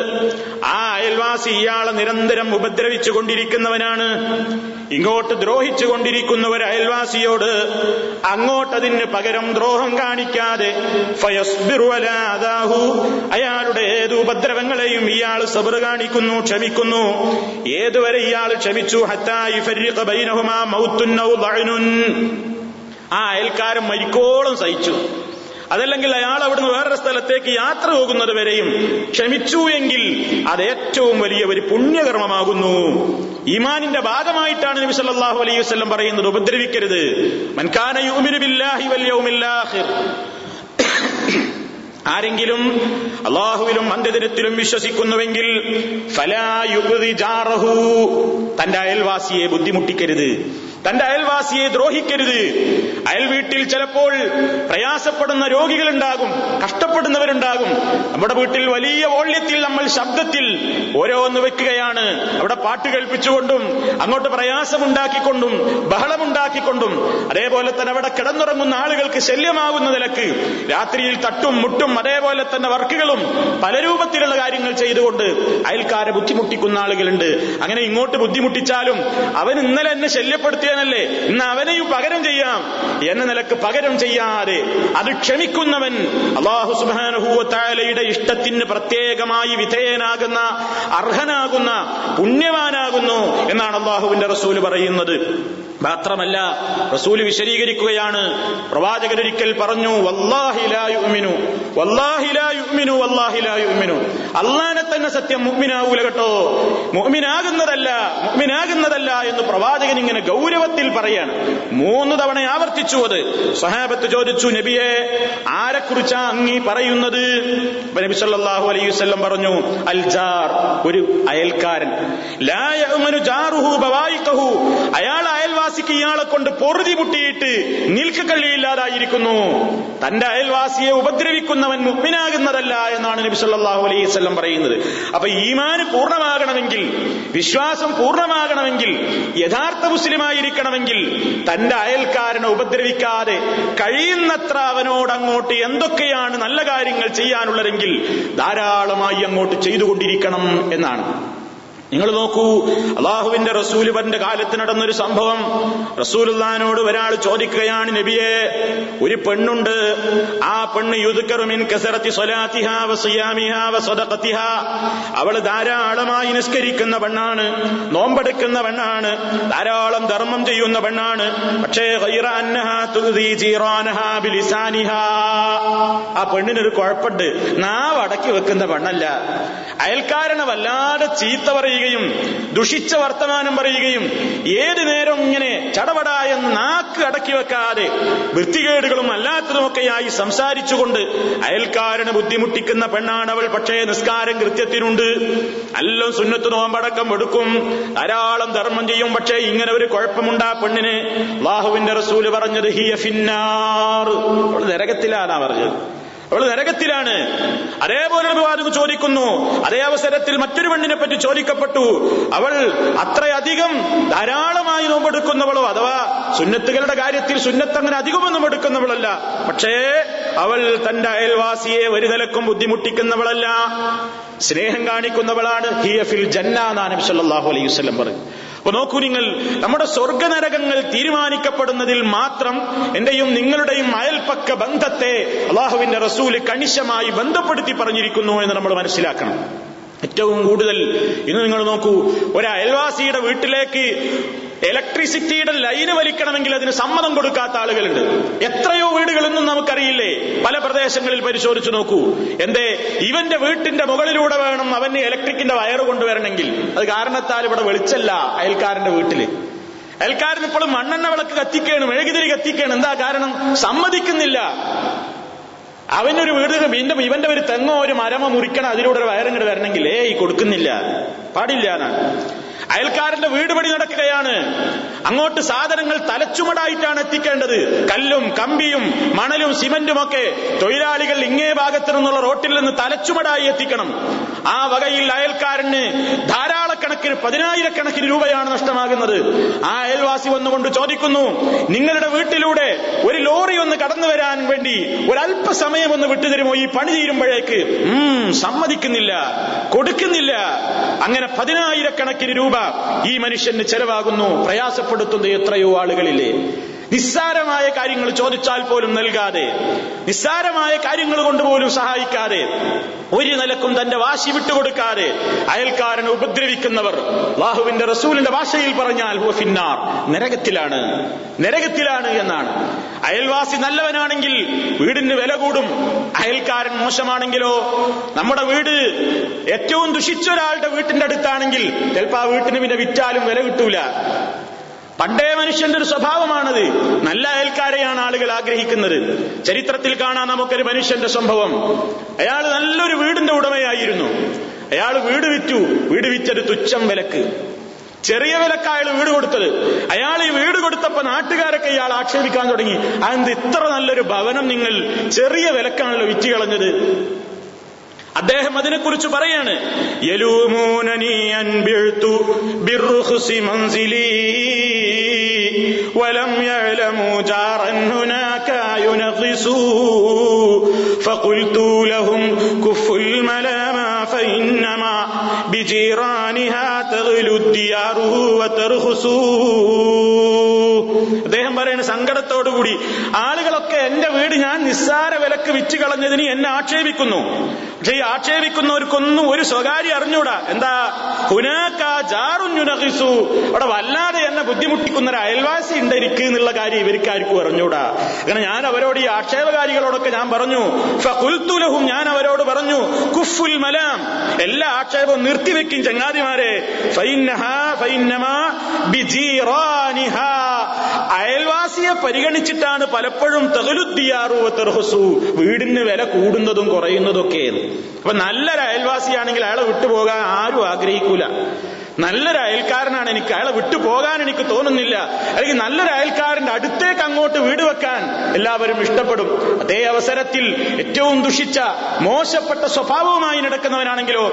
ആ അയൽവാസി ഇയാളെ നിരന്തരം ഉപദ്രവിച്ചു കൊണ്ടിരിക്കുന്നവനാണ്. ഇങ്ങോട്ട് ദ്രോഹിച്ചു കൊണ്ടിരിക്കുന്ന ഒരു അയൽവാസിയോട് അങ്ങോട്ടതിന് പകരം ദ്രോഹം കാണിക്കാതെ അയാളുടെ ഏത് ഉപദ്രവങ്ങളെയും ഇയാൾ സബർ കാണിക്കുന്നു ക്ഷമിക്കുന്നു. ഏതുവരെ ഇയാൾ ക്ഷമിച്ചു? ഹത്തായി ആ അയൽക്കാരൻ മരിക്കോളം സഹിച്ചു. അതല്ലെങ്കിൽ അയാൾ അവിടുന്ന് വേറൊരു സ്ഥലത്തേക്ക് യാത്ര പോകുന്നത് വരെയും ക്ഷമിച്ചു എങ്കിൽ അത് ഏറ്റവും വലിയ ഒരു പുണ്യകർമ്മമാകുന്നു. ഈമാനിന്റെ ഭാഗമായിട്ടാണ് നബി സല്ലല്ലാഹു അലൈഹി വസല്ലം പറയുന്നത്. ഉപദ്രവിക്കരുത്. മൻകാന യുമിനു ബില്ലാഹി വൽ യൗമിൽ ആരെങ്കിലും അള്ളാഹുവിലും അന്ത്യദിനത്തിലും വിശ്വസിക്കുന്നുവെങ്കിൽ ഫലാ ജാറഹു. തന്റെ അയൽവാസിയെ ബുദ്ധിമുട്ടിക്കരുത്. തന്റെ അയൽവാസിയെ ദ്രോഹിക്കരുത്. അയൽ വീട്ടിൽ ചിലപ്പോൾ പ്രയാസപ്പെടുന്ന രോഗികളുണ്ടാകും കഷ്ടപ്പെടുന്നവരുണ്ടാകും. നമ്മുടെ വീട്ടിൽ വലിയ വോള്യത്തിൽ നമ്മൾ ശബ്ദത്തിൽ ഓരോന്ന് വെക്കുകയാണ്. അവിടെ പാട്ട് കേൾപ്പിച്ചുകൊണ്ടും അങ്ങോട്ട് പ്രയാസമുണ്ടാക്കിക്കൊണ്ടും ബഹളമുണ്ടാക്കിക്കൊണ്ടും. അതേപോലെ തന്നെ അവിടെ കിടന്നുറങ്ങുന്ന ആളുകൾക്ക് ശല്യമാകുന്ന നിലയ്ക്ക് രാത്രിയിൽ തട്ടും മുട്ടും അതേപോലെ തന്നെ വർക്കുകളും പല രൂപത്തിലുള്ള കാര്യങ്ങൾ ചെയ്തുകൊണ്ട് അയൽക്കാരെ ബുദ്ധിമുട്ടിക്കുന്ന ആളുകളുണ്ട്. അങ്ങനെ ഇങ്ങോട്ട് ബുദ്ധിമുട്ടിച്ചാലും അവൻ ഇന്നലെ എന്നെ ശല്യപ്പെടുത്തിയനല്ലേ ഇന്ന് അവനെയും പകരം ചെയ്യാം. എന്ന നിലയ്ക്ക് പകരം ചെയ്യാതെ അത് ക്ഷമിക്കുന്നവൻ അള്ളാഹു സുബാനുഭൂവത്തായാലയുടെ ഇഷ്ടത്തിന് പ്രത്യേകമായി വിധേയനാകുന്ന അർഹനാകുന്ന പുണ്യവാനാകുന്നു എന്നാണ് അള്ളാഹുവിന്റെ റസൂൽ പറയുന്നത്. മാത്രമല്ല റസൂൽ വിശദീകരിക്കുകയാണ്. പ്രവാചകരൊരിക്കൽ പറഞ്ഞു വല്ലാഹിലായുമിനു വല്ലാഹിലായുമിനു വല്ലാഹിലായുമിനു അള്ളാനെ തന്നെ സത്യം മുഗ്മിനാവൂല കേട്ടോ. മുഗ്മിനാകുന്നതല്ല മുഗ്മിനാകുന്നതല്ല എന്ന് പ്രവാചകൻ ഇങ്ങനെ ഗൗരവത്തിൽ പറയാണ്. മൂന്ന് തവണ ആവർത്തിച്ചു അത്. സഹാബത്ത് ചോദിച്ചു നബിയെ ആരെക്കുറിച്ചാ അങ്ങീ പറയുന്നത്? നബി സല്ലല്ലാഹു അലൈഹി വസല്ലം പറഞ്ഞു അൽ ജാർ ഒരു അയൽക്കാരൻ. ലാ ജാറുഹു അയാൾ അയൽവാസിക്ക് ഇയാളെ കൊണ്ട് പൊറുതി മുട്ടിയിട്ട് നിൽക്കക്കള്ളിയില്ലാതായിരിക്കുന്നു തന്റെ അയൽവാസിയെ ഉപദ്രവിക്കുന്നവൻ മുഗ്മിനാകുന്നതല്ല എന്നാണ് നബി സല്ലല്ലാഹു അലൈഹി വസല്ലം പറയുന്നത്. അപ്പൊ ഈമാൻ പൂർണമാകണമെങ്കിൽ വിശ്വാസം പൂർണമാകണമെങ്കിൽ യഥാർത്ഥ മുസ്ലിമായിരിക്കണമെങ്കിൽ തന്റെ അയൽക്കാരനെ ഉപദ്രവിക്കാതെ കഴിയുന്നത്ര അവനോട് അങ്ങോട്ട് എന്തൊക്കെയാണ് നല്ല കാര്യങ്ങൾ ചെയ്യാനുള്ളതെങ്കിൽ ധാരാളമായി അങ്ങോട്ട് ചെയ്തുകൊണ്ടിരിക്കണം എന്നാണ്. നിങ്ങൾ നോക്കൂ അള്ളാഹുവിന്റെ റസൂൽ പന്റെ കാലത്ത് നടന്നൊരു സംഭവം. റസൂലുള്ളാനോട് ഒരാൾ ചോദിക്കുകയാണ് നബിയെ ഒരു പെണ്ണുണ്ട്. ആ പെണ്ണ് യുദ്ക്കറുമിൻ കസറത്തി അവൾ ധാരാളമായി നിസ്കരിക്കുന്ന പെണ്ണാണ് നോമ്പെടുക്കുന്ന പെണ്ണാണ് ധാരാളം ധർമ്മം ചെയ്യുന്ന പെണ്ണാണ്. പക്ഷേ ആ പെണ്ണിനൊരു കുഴപ്പമുണ്ട് നാവ് അടക്കി വെക്കുന്ന പെണ്ണല്ല. അയൽക്കാരനെ വല്ലാതെ ചീത്ത പറയുകയും ദുഷിച്ച വർത്തമാനം പറയുകയും ഏതു നേരം ഇങ്ങനെ ചടപടായ നാക്ക് അടക്കി വെക്കാതെ വൃത്തികേടുകളും അല്ലാത്തതുമൊക്കെയായി സംസാരിച്ചുകൊണ്ട് അയൽക്കാരനെ ബുദ്ധിമുട്ടിക്കുന്ന പെണ്ണാണ് അവൾ പക്ഷേ നിസ്കാരം കൃത്യത്തിനുണ്ട്. എല്ലാം സുന്നത്ത് നോമ്പടക്കം എടുക്കും. ധാരാളം ധർമ്മം ചെയ്യും. പക്ഷേ ഇങ്ങനെ ഒരു കുഴപ്പമുണ്ട് ആ പെണ്ണിന്. ബാഹുവിന്റെ റസൂൽ പറഞ്ഞത് ഹിയ ഫിന്നാർ. അവൾ നരകത്തിലാന്നാ പറഞ്ഞത്. അവൾ നരകത്തിലാണ്. അതേപോലെ വിവാദം ചോദിക്കുന്നു. അതേ അവസരത്തിൽ മറ്റൊരു പെണ്ണിനെ പറ്റി ചോദിക്കപ്പെട്ടു. അവൾ അത്രയധികം ധാരാളമായി നോമ്പെടുക്കുന്നവളോ അഥവാ സുന്നത്തുകളുടെ കാര്യത്തിൽ സുന്നത്ത് അങ്ങനെ അധികമൊന്നും എടുക്കുന്നവളല്ല. പക്ഷേ അവൾ തന്റെ അയൽവാസിയെ ഒരു നിലക്കും ബുദ്ധിമുട്ടിക്കുന്നവളല്ല. സ്നേഹം കാണിക്കുന്നവളാണ്. ഹിയഫിൽ ജന്നാഹു അലൈഹി വസ്ലം പറഞ്ഞു അപ്പൊ നോക്കൂ നിങ്ങൾ നമ്മുടെ സ്വർഗനരകങ്ങൾ തീരുമാനിക്കപ്പെടുന്നതിൽ മാത്രം എന്റെയും നിങ്ങളുടെയും അയൽപ്പക്ക ബന്ധത്തെ അള്ളാഹുവിന്റെ റസൂൽ കണിശമായി ബന്ധപ്പെടുത്തി പറഞ്ഞിരിക്കുന്നു എന്ന് നമ്മൾ മനസ്സിലാക്കണം. ഏറ്റവും കൂടുതൽ ഇന്ന് നിങ്ങൾ നോക്കൂ ഒരു അയൽവാസിയുടെ വീട്ടിലേക്ക് ഇലക്ട്രിസിറ്റിയുടെ ലൈന് വലിക്കണമെങ്കിൽ അതിന് സമ്മതം കൊടുക്കാത്ത ആളുകളുണ്ട്. എത്രയോ വീടുകളൊന്നും നമുക്കറിയില്ലേ? പല പ്രദേശങ്ങളിൽ പരിശോധിച്ചു നോക്കൂ. എന്തേ ഇവന്റെ വീട്ടിന്റെ മുകളിലൂടെ വേണം അവന് ഇലക്ട്രിക്കിന്റെ വയറ് കൊണ്ടുവരണമെങ്കിൽ. അത് കാരണത്താൽ ഇവിടെ വെളിച്ചല്ല അയൽക്കാരന്റെ വീട്ടിൽ. അയൽക്കാരൻ ഇപ്പോഴും മണ്ണെണ്ണ വിളക്ക് കത്തിക്കാണ് മെഴുകുതിരി കത്തിക്കാണ് എന്താ കാരണം? സമ്മതിക്കുന്നില്ല. അവനൊരു വീട് വീണ്ടും ഇവന്റെ ഒരു തെങ്ങോ ഒരു മരമോ മുറിക്കണം അതിലൂടെ ഒരു വയറിങ്ങോട് വരണമെങ്കിൽ ഏയ് കൊടുക്കുന്നില്ല. പാടില്ല അയൽക്കാരന്റെ വീട് പണി നടക്കുകയാണ്. അങ്ങോട്ട് സാധനങ്ങൾ തലച്ചുമടായിട്ടാണ് എത്തിക്കേണ്ടത്. കല്ലും കമ്പിയും മണലും സിമന്റും ഒക്കെ തൊഴിലാളികൾ ഇങ്ങേ ഭാഗത്തു നിന്നുള്ള റോട്ടിൽ നിന്ന് തലച്ചുമടായി എത്തിക്കണം. ആ വകയിൽ അയൽക്കാരന് ധാരാളക്കണക്കിന് പതിനായിരക്കണക്കിന് രൂപയാണ് നഷ്ടമാകുന്നത്. ആ അയൽവാസി വന്നുകൊണ്ട് ചോദിക്കുന്നു നിങ്ങളുടെ വീട്ടിലൂടെ ഒരു ലോറി ഒന്ന് കടന്നു വരാൻ വേണ്ടി ഒരല്പസമയം ഒന്ന് വിട്ടുതരുമോ ഈ പണി തീരുമ്പോഴേക്ക്? സമ്മതിക്കുന്നില്ല കൊടുക്കുന്നില്ല. അങ്ങനെ പതിനായിരക്കണക്കിന് രൂപ ഈ മനുഷ്യന് ചെലവാകുന്നു പ്രയാസപ്പെടുത്തുന്ന എത്രയോ ആളുകളില്ലേ നിസ്സാരമായ കാര്യങ്ങൾ ചോദിച്ചാൽ പോലും നൽകാതെ നിസ്സാരമായ കാര്യങ്ങൾ കൊണ്ടുപോലും സഹായിക്കാതെ ഒരു നിലക്കും തന്റെ വാശി വിട്ടുകൊടുക്കാതെ അയൽക്കാരനെ ഉപദ്രവിക്കുന്നവർ ലാഹുവിന്റെ റസൂലിന്റെ ഭാഷയിൽ പറഞ്ഞാൽ ഹുവ ഫിന്നാർ നരകത്തിലാണ് നരകത്തിലാണ് എന്നാണ്. അയൽവാസി നല്ലവനാണെങ്കിൽ വീടിന് വില കൂടും അയൽക്കാരൻ മോശമാണെങ്കിലോ? നമ്മുടെ വീട് ഏറ്റവും ദുഷിച്ച ഒരാളുടെ വീട്ടിന്റെ അടുത്താണെങ്കിൽ ചിലപ്പോ ആ വീട്ടിന് പിന്നെ വിറ്റാലും വില കിട്ടൂല. പണ്ടേ മനുഷ്യന്റെ ഒരു സ്വഭാവമാണത്. നല്ല അയൽക്കാരെയാണ് ആളുകൾ ആഗ്രഹിക്കുന്നത്. ചരിത്രത്തിൽ കാണാൻ നമുക്കൊരു മനുഷ്യന്റെ സംഭവം. അയാൾ നല്ലൊരു വീടിന്റെ ഉടമയായിരുന്നു. അയാൾ വീട് വിറ്റു. വീട് വിറ്റൊരു തുച്ഛം വിലക്ക്. ചെറിയ വിലക്ക് അയാൾ വീട് കൊടുത്തത്. അയാൾ ഈ വീട് കൊടുത്തപ്പോ നാട്ടുകാരൊക്കെ ഇയാൾ ആക്ഷേപിക്കാൻ തുടങ്ങി. അതെന്ത് ഇത്ര നല്ലൊരു ഭവനം നിങ്ങൾ ചെറിയ വിലക്കാണല്ലോ വിറ്റ് കളഞ്ഞത്? അദ്ദേഹം അതിനെക്കുറിച്ച് പറയാണ് യലൂമൂനനി അൻബിഴ്തു ബിർറുഖ്സി മൻസിലി ولم يعلموا جارا هناك ينغصوا فقلت لهم كفوا الملام فإنما بجيرانها تغلو الديار وترخصوا അദ്ദേഹം പറയുന്ന സങ്കടത്തോടുകൂടി ആളുകളൊക്കെ എന്റെ വീട് ഞാൻ നിസ്സാര വിലക്ക് വിറ്റ് കളഞ്ഞതിന് എന്നെ ആക്ഷേപിക്കുന്നു പക്ഷെ ഈ ആക്ഷേപിക്കുന്നവർക്കൊന്നും ഒരു സ്വകാര്യം അറിഞ്ഞൂടാ. എന്താ? ഹുനാക്ക ജാറുഞ്ഞുനഹിസു അവിടെ വല്ലാതെ എന്നെ ബുദ്ധിമുട്ടിക്കുന്ന ഒരു അയൽവാസി ഉണ്ട് എനിക്ക് എന്നുള്ള കാര്യം ഇവർക്ക് ആർക്കും അറിഞ്ഞൂടാ. അങ്ങനെ ഞാൻ അവരോട് ഈ ആക്ഷേപകാരികളോടൊക്കെ ഞാൻ പറഞ്ഞു. ഫുൽത്തുലഹും ഞാൻ അവരോട് പറഞ്ഞു കുഫുൽ മലാം. എല്ലാ ആക്ഷേപവും നിർത്തിവെക്കും ചങ്ങാതിമാരെ. അയൽവാസിയെ പരിഗണിച്ചിട്ടാണ് പലപ്പോഴും തകലുദ്ദിയാറു വീടിന് വില കൂടുന്നതും കുറയുന്നതൊക്കെ അപ്പൊ നല്ലൊരു അയൽവാസിയാണെങ്കിൽ അയാളെ വിട്ടുപോകാൻ ആരും ആഗ്രഹിക്കൂല. നല്ലൊരു അയൽക്കാരനാണ് എനിക്ക്. അയാളെ വിട്ടു പോകാൻ എനിക്ക് തോന്നുന്നില്ല. അല്ലെങ്കിൽ നല്ലൊരു അയൽക്കാരന്റെ അടുത്തേക്ക് അങ്ങോട്ട് വീട് വെക്കാൻ എല്ലാവരും ഇഷ്ടപ്പെടും. അതേ അവസരത്തിൽ ഏറ്റവും ദുഷിച്ച മോശപ്പെട്ട സ്വഭാവവുമായി നടക്കുന്നവനാണെങ്കിലോ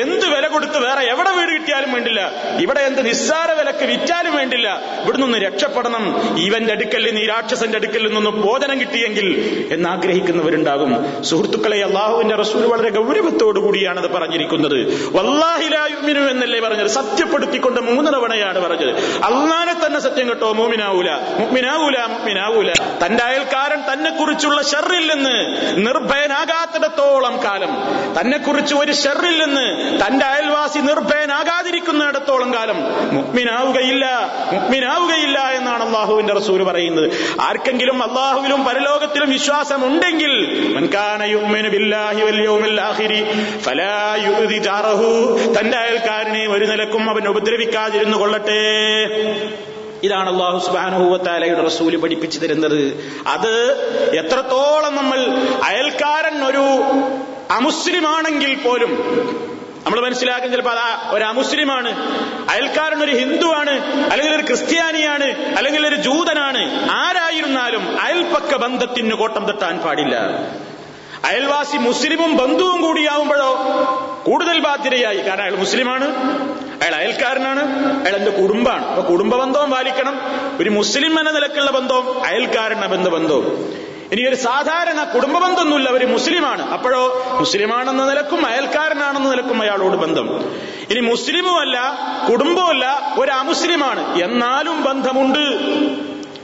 എന്ത് വില കൊടുത്ത് വേറെ എവിടെ വീട് കിട്ടിയാലും വേണ്ടില്ല. ഇവിടെ എന്ത് നിസ്സാര വിലക്ക് വിറ്റാലും വേണ്ടില്ല. ഇവിടെ നിന്ന് രക്ഷപ്പെടണം. ഇവന്റെ അടുക്കൽ ഈ രാക്ഷസന്റെ അടുക്കൽ നിന്നൊന്ന് ബോധനം കിട്ടിയെങ്കിൽ എന്നാഗ്രഹിക്കുന്നവരുണ്ടാകും. സുഹൃത്തുക്കളെ അള്ളാഹുവിന്റെ റസൂൽ വളരെ ഗൗരവത്തോടു കൂടിയാണ് അത് പറഞ്ഞിരിക്കുന്നത് വല്ലാഹിലായുമിനു എന്നല്ലേ പറഞ്ഞത്? സത്യപ്പെടുത്തിക്കൊണ്ട് മൂന്ന് തവണയാണ് പറഞ്ഞത്. അള്ളാനെ തന്നെ സത്യം കേട്ടോ മോമിനാവൂല. മുഗ്മിനാവൂല മുഗ്മിനാവൂല തന്റെ അയൽക്കാരൻ തന്നെ കുറിച്ചുള്ള ഷെറില്ലെന്ന് നിർഭയനാകാത്തിടത്തോളം കാലം. തന്നെ കുറിച്ച് ഒരു ഷെറില്ലെന്ന് തന്റെ അയൽവാസി നിർഭയനാകാതിരിക്കുന്നിടത്തോളം കാലം. മുഗ്മിനാവുകയില്ല മുഗ്മിനാവുകയില്ല എന്നാണ് അള്ളാഹുവിന്റെ റസൂൽ പറയുന്നത്. ആർക്കെങ്കിലും അള്ളാഹുവിലും പരലോകത്തിലും വിശ്വാസം ഉണ്ടെങ്കിൽ തന്റെ അയൽക്കാരനെ ഒരു നിലക്കും അവൻ ഉപദ്രവിക്കാതിരുന്നു കൊള്ളട്ടെ. ഇതാണ് അള്ളാഹു സുബാനുഭൂവത്താലയുടെ റസൂൽ പഠിപ്പിച്ചു തരുന്നത് അത് എത്രത്തോളം നമ്മൾ അയൽക്കാരൻ ഒരു അമുസ്ലിമാണെങ്കിൽ പോലും നമ്മൾ മനസ്സിലാക്കുന്ന ചിലപ്പോൾ അതാ ഒരു അമുസ്ലിമാണ് അയൽക്കാരൻ ഒരു ഹിന്ദുവാണ് അല്ലെങ്കിൽ ഒരു ക്രിസ്ത്യാനിയാണ് അല്ലെങ്കിൽ ഒരു ജൂതനാണ് ആരായിരുന്നാലും അയൽപ്പക്ക ബന്ധത്തിന് കോട്ടം തട്ടാൻ പാടില്ല. അയൽവാസി മുസ്ലിമും ബന്ധുവും കൂടിയാവുമ്പോഴോ കൂടുതൽ ബാധ്യതയായി. കാരണം അയാൾ മുസ്ലിമാണ്. അയാൾ അയൽക്കാരനാണ്. അയാൾ എന്റെ കുടുംബമാണ്. അപ്പൊ കുടുംബ ബന്ധവും പാലിക്കണം. ഒരു മുസ്ലിം എന്ന നിലക്കുള്ള ബന്ധവും അയൽക്കാരൻ ബന്ധ ബന്ധവും. ഇനി ഒരു സാധാരണ കുടുംബ ബന്ധമൊന്നുമില്ല ഒരു മുസ്ലിമാണ്. അപ്പോഴോ മുസ്ലിമാണെന്ന നിലക്കും അയൽക്കാരനാണെന്ന നിലക്കും അയാളോട് ബന്ധം. ഇനി മുസ്ലിമുമല്ല കുടുംബമല്ല ഒരു അമുസ്ലിമാണ്. എന്നാലും ബന്ധമുണ്ട്.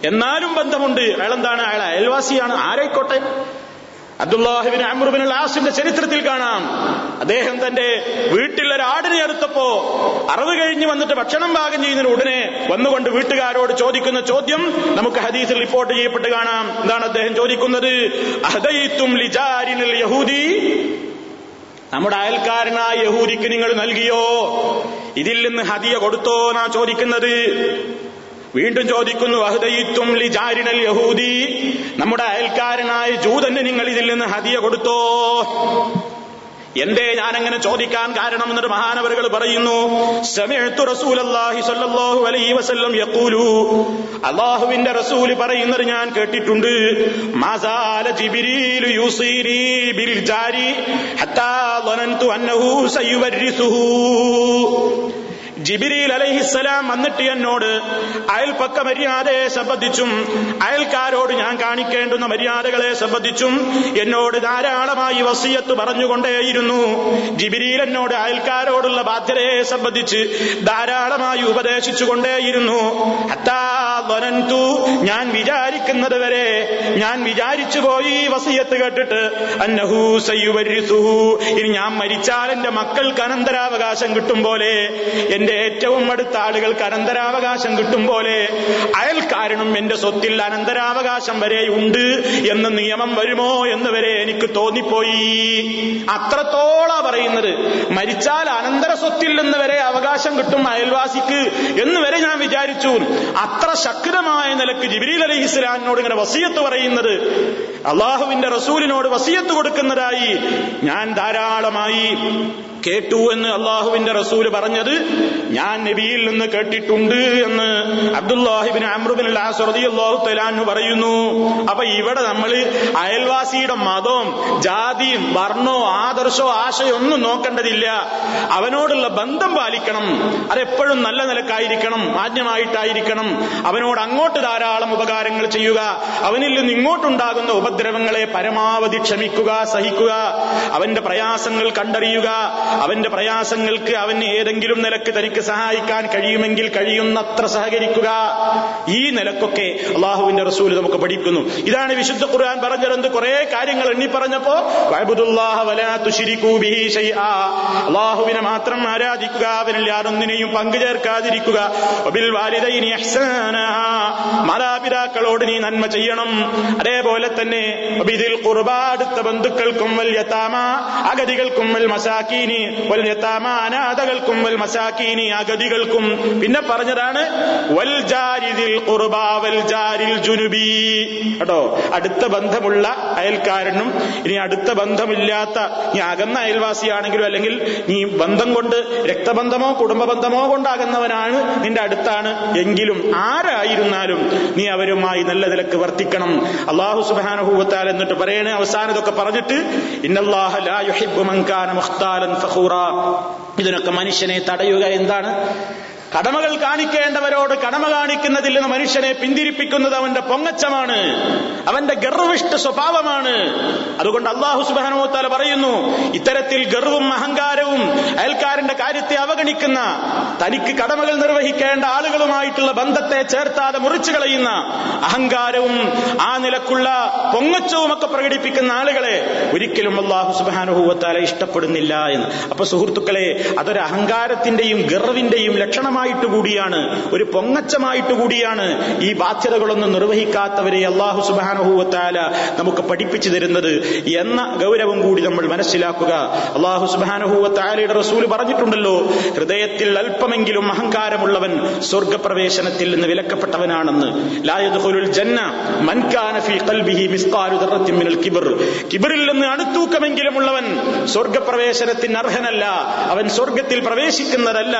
എന്നാലും ബന്ധമുണ്ട്. അയാൾ എന്താണ്? അയാൾ അയൽവാസിയാണ്. ആരായിക്കോട്ടെ? അബ്ദുല്ലാഹിബിൻ അമ്രുബിൻ ആസിന്റെ ചരിത്രത്തിൽ കാണാം. അദ്ദേഹം തന്റെ വീട്ടിൽ ഒരു ആടിനെ എടുത്തപ്പോ അറിവ് കഴിഞ്ഞ് വന്നിട്ട് ഭക്ഷണം പാകം ചെയ്യുന്നതിന് ഉടനെ വന്നുകൊണ്ട് വീട്ടുകാരോട് ചോദിക്കുന്ന ചോദ്യം നമുക്ക് ഹദീസിൽ റിപ്പോർട്ട് ചെയ്യപ്പെട്ട് കാണാം. എന്താണ് അദ്ദേഹം ചോദിക്കുന്നത്? യഹൂദി. നമ്മുടെ അയൽക്കാരനായ യഹൂദിക്ക് നിങ്ങൾ നൽകിയോ? ഇതിൽ നിന്ന് ഹദിയ കൊടുത്തോ എന്നാ ചോദിക്കുന്നത്. വീണ്ടും ചോദിക്കുന്നു അഹദയിത്തും ലിജാരിനൽ യഹൂദി? നമ്മുടെ അയൽക്കാരനായ ജൂതന് നിങ്ങൾ ഇതിൽ നിന്ന് ഹതിയ കൊടുത്തോ? എന്തേ ഞാൻ അങ്ങനെ ചോദിക്കാൻ കാരണം എന്നൊരു മഹാനവറുകൾ പറയുന്നു അള്ളാഹുവിന്റെ റസൂൽ പറയുന്നത് ഞാൻ കേട്ടിട്ടുണ്ട് ജിബ്രീൽ അലഹിസ്സലാം വന്നിട്ട് എന്നോട് അയൽപക്ക മര്യാദയെ സംബന്ധിച്ചും അയൽക്കാരോട് ഞാൻ കാണിക്കേണ്ടുന്ന മര്യാദകളെ സംബന്ധിച്ചും എന്നോട് ധാരാളമായി വസീയത്ത് പറഞ്ഞുകൊണ്ടേയിരുന്നു. ജിബിരിൽ എന്നോട് അയൽക്കാരോടുള്ള ബാധ്യതയെ സംബന്ധിച്ച് ധാരാളമായി ഉപദേശിച്ചുകൊണ്ടേയിരുന്നു. ഹത്താ വനന്തു ഞാൻ വിചാരിക്കുന്നത് വരെ ഞാൻ വിചാരിച്ചു പോയി വസയത്ത് കേട്ടിട്ട്. അന്നഹു ഇനി ഞാൻ മരിച്ചാൽ എന്റെ മക്കൾക്ക് അനന്തരാവകാശം കിട്ടും പോലെ. എന്റെ ഏറ്റവും അടുത്ത ആളുകൾക്ക് അനന്തരാവകാശം കിട്ടും പോലെ. അയൽക്കാരനും എന്റെ സ്വത്തിൽ അനന്തരാവകാശം വരെ ഉണ്ട് എന്ന നിയമം വരുമോ എന്ന് വരെ എനിക്ക് തോന്നിപ്പോയി. അത്രത്തോളാ പറയുന്നത്. മരിച്ചാൽ അനന്തര സ്വത്തിൽ നിന്ന് വരെ അവകാശം കിട്ടും അയൽവാസിക്ക് എന്ന് വരെ ഞാൻ വിചാരിച്ചു. അത്ര ശക്തമായ നിലയ്ക്ക് ജിബിരിൽ അലി ഇസ്ലാമിനോട് ഇങ്ങനെ വസീയത്ത് പറയുന്നത് അള്ളാഹുവിന്റെ റസൂലിനോട് വസീയത്ത് കൊടുക്കുന്നതായി ഞാൻ ധാരാളമായി കേട്ടു എന്ന് അള്ളാഹുവിന്റെ റസൂൽ പറഞ്ഞത് ഞാൻ നബിയിൽ നിന്ന് കേട്ടിട്ടുണ്ട് എന്ന് അബ്ദുല്ലാഹിബിൻ അമ്രുബിൻ അള്ളാഹു തലാന്നു പറയുന്നു. അപ്പൊ ഇവിടെ നമ്മൾ അയൽവാസിയുടെ മതവും ജാതിയും വർണോ ആദർശോ ആശയോ ഒന്നും നോക്കേണ്ടതില്ല. അവനോടുള്ള ബന്ധം പാലിക്കണം. അതെപ്പോഴും നല്ല നിലക്കായിരിക്കണം മാന്യമായിട്ടായിരിക്കണം. അവനോട് അങ്ങോട്ട് ധാരാളം ഉപകാരങ്ങൾ ചെയ്യുക. അവനിൽ നിന്ന് ഇങ്ങോട്ടുണ്ടാകുന്ന ഉപദ്രവങ്ങളെ പരമാവധി ക്ഷമിക്കുക സഹിക്കുക. അവന്റെ പ്രയാസങ്ങൾ കണ്ടറിയുക. അവന്റെ പ്രയാസങ്ങൾക്ക് അവന് ഏതെങ്കിലും നിലയ്ക്ക് തനിക്ക് സഹായിക്കാൻ കഴിയുമെങ്കിൽ കഴിയുന്നത്ര സഹകരിക്കുക. ഈ നിലക്കൊക്കെ അള്ളാഹുവിന്റെ റസൂൽ നമുക്ക് പഠിക്കുന്നു. ഇതാണ് വിശുദ്ധ ഖുർആൻ പറഞ്ഞത് കുറെ കാര്യങ്ങൾ എണ്ണി പറഞ്ഞപ്പോ അള്ളാഹുവിനെ മാത്രം ആരാധിക്കുക അവനിൽ യാതൊന്നിനെയും പങ്കു ചേർക്കാതിരിക്കുക. മാതാപിതാക്കളോട് നീ നന്മ ചെയ്യണം. അതേപോലെ തന്നെ ഖുർബാ അടുത്ത ബന്ധുക്കൾക്കും വൽ യതാമ അഗതികൾക്കും വൽ മസാക്കീനി വൽ അനാഥകൾക്കും വൽ മസാക്കീനി അഗതികൾക്കും പിന്നെ പറഞ്ഞതാണ് വൽ ജാരിദിൽ ഖുർബാ വൽ ജാരിൽ ജുനുബി. കേട്ടോ? അടുത്ത ബന്ധമുള്ള അയൽക്കാരനും ഇനി അടുത്ത ബന്ധമില്ലാത്ത ഈ അകന്ന അയൽവാസിയാണെങ്കിലും അല്ലെങ്കിൽ നീ ബന്ധം കൊണ്ട് രക്തബന്ധമോ കുടുംബ ബന്ധമോ കൊണ്ടാകുന്നവനാണ് നിന്റെ അടുത്താണ്. എങ്കിലും ആരായിരുന്നാലും നീ അവരുമായി നല്ല നിലയ്ക്ക് വർത്തിക്കണം. അള്ളാഹു സുബാനുഭൂവത്താൽ എന്നിട്ട് പറയണേ അവസാനം ഇതൊക്കെ പറഞ്ഞിട്ട് ഇന്നല്ലാഹ ലാ യുഹിബ്ബു മൻ കാന ഫഖൂറ. ഇതിനൊക്കെ മനുഷ്യനെ തടയുക എന്താണ്? കടമകൾ കാണിക്കേണ്ടവരോട് കടമ കാണിക്കുന്നതിൽ നിന്ന് മനുഷ്യനെ പിന്തിരിപ്പിക്കുന്നത് അവന്റെ പൊങ്ങച്ചമാണ്. അവന്റെ ഗർവിഷ്ട സ്വഭാവമാണ്. അതുകൊണ്ട് അള്ളാഹു സുബാനോത്താല പറയുന്നു ഇത്തരത്തിൽ ഗർവും അഹങ്കാരവും അയൽക്കാരന്റെ കാര്യത്തെ അവഗണിക്കുന്ന തനിക്ക് കടമകൾ നിർവഹിക്കേണ്ട ആളുകളുമായിട്ടുള്ള ബന്ധത്തെ ചേർത്താതെ മുറിച്ചു കളയുന്ന അഹങ്കാരവും ആ നിലക്കുള്ള പൊങ്ങച്ചവും ഒക്കെ പ്രകടിപ്പിക്കുന്ന ആളുകളെ ഒരിക്കലും അള്ളാഹു സുബാനുഭൂവത്താല ഇഷ്ടപ്പെടുന്നില്ല എന്ന്. അപ്പൊ സുഹൃത്തുക്കളെ അതൊരു അഹങ്കാരത്തിന്റെയും ഗർവിന്റെയും ലക്ഷണമായിട്ട് കൂടിയാണ് ഒരു പൊങ്ങച്ചമായിട്ട് കൂടിയാണ് ഈ ബാധ്യതകളൊന്നും നിർവഹിക്കാത്തവരെ അള്ളാഹു സുബാനുഭൂവത്താല നമുക്ക് പഠിപ്പിച്ചു തരുന്നത് എന്ന ഗൗരവം കൂടി നമ്മൾ മനസ്സിലാക്കുക. അള്ളാഹു സുബാനുഭൂവത്താലയുടെ റസൂൽ പറഞ്ഞിട്ടുണ്ടല്ലോ ഹൃദയത്തിൽ അല്പമെങ്കിലും അഹങ്കാരമുള്ളവൻ സ്വർഗപ്രവേശനത്തിൽ നിന്ന് വിലക്കപ്പെട്ടവനാണെന്ന്. ലായദ്ഖുലുൽ ജന്ന ഫീ ഖൽബിഹി മിസ്ഖാലു മിനൽ കിബർ. കിബറിൽ നിന്ന് അണുത്തൂക്കമെങ്കിലും ഉള്ളവൻ സ്വർഗപ്രവേശനത്തിന് അർഹനല്ല അവൻ സ്വർഗത്തിൽ പ്രവേശിക്കുന്നതല്ല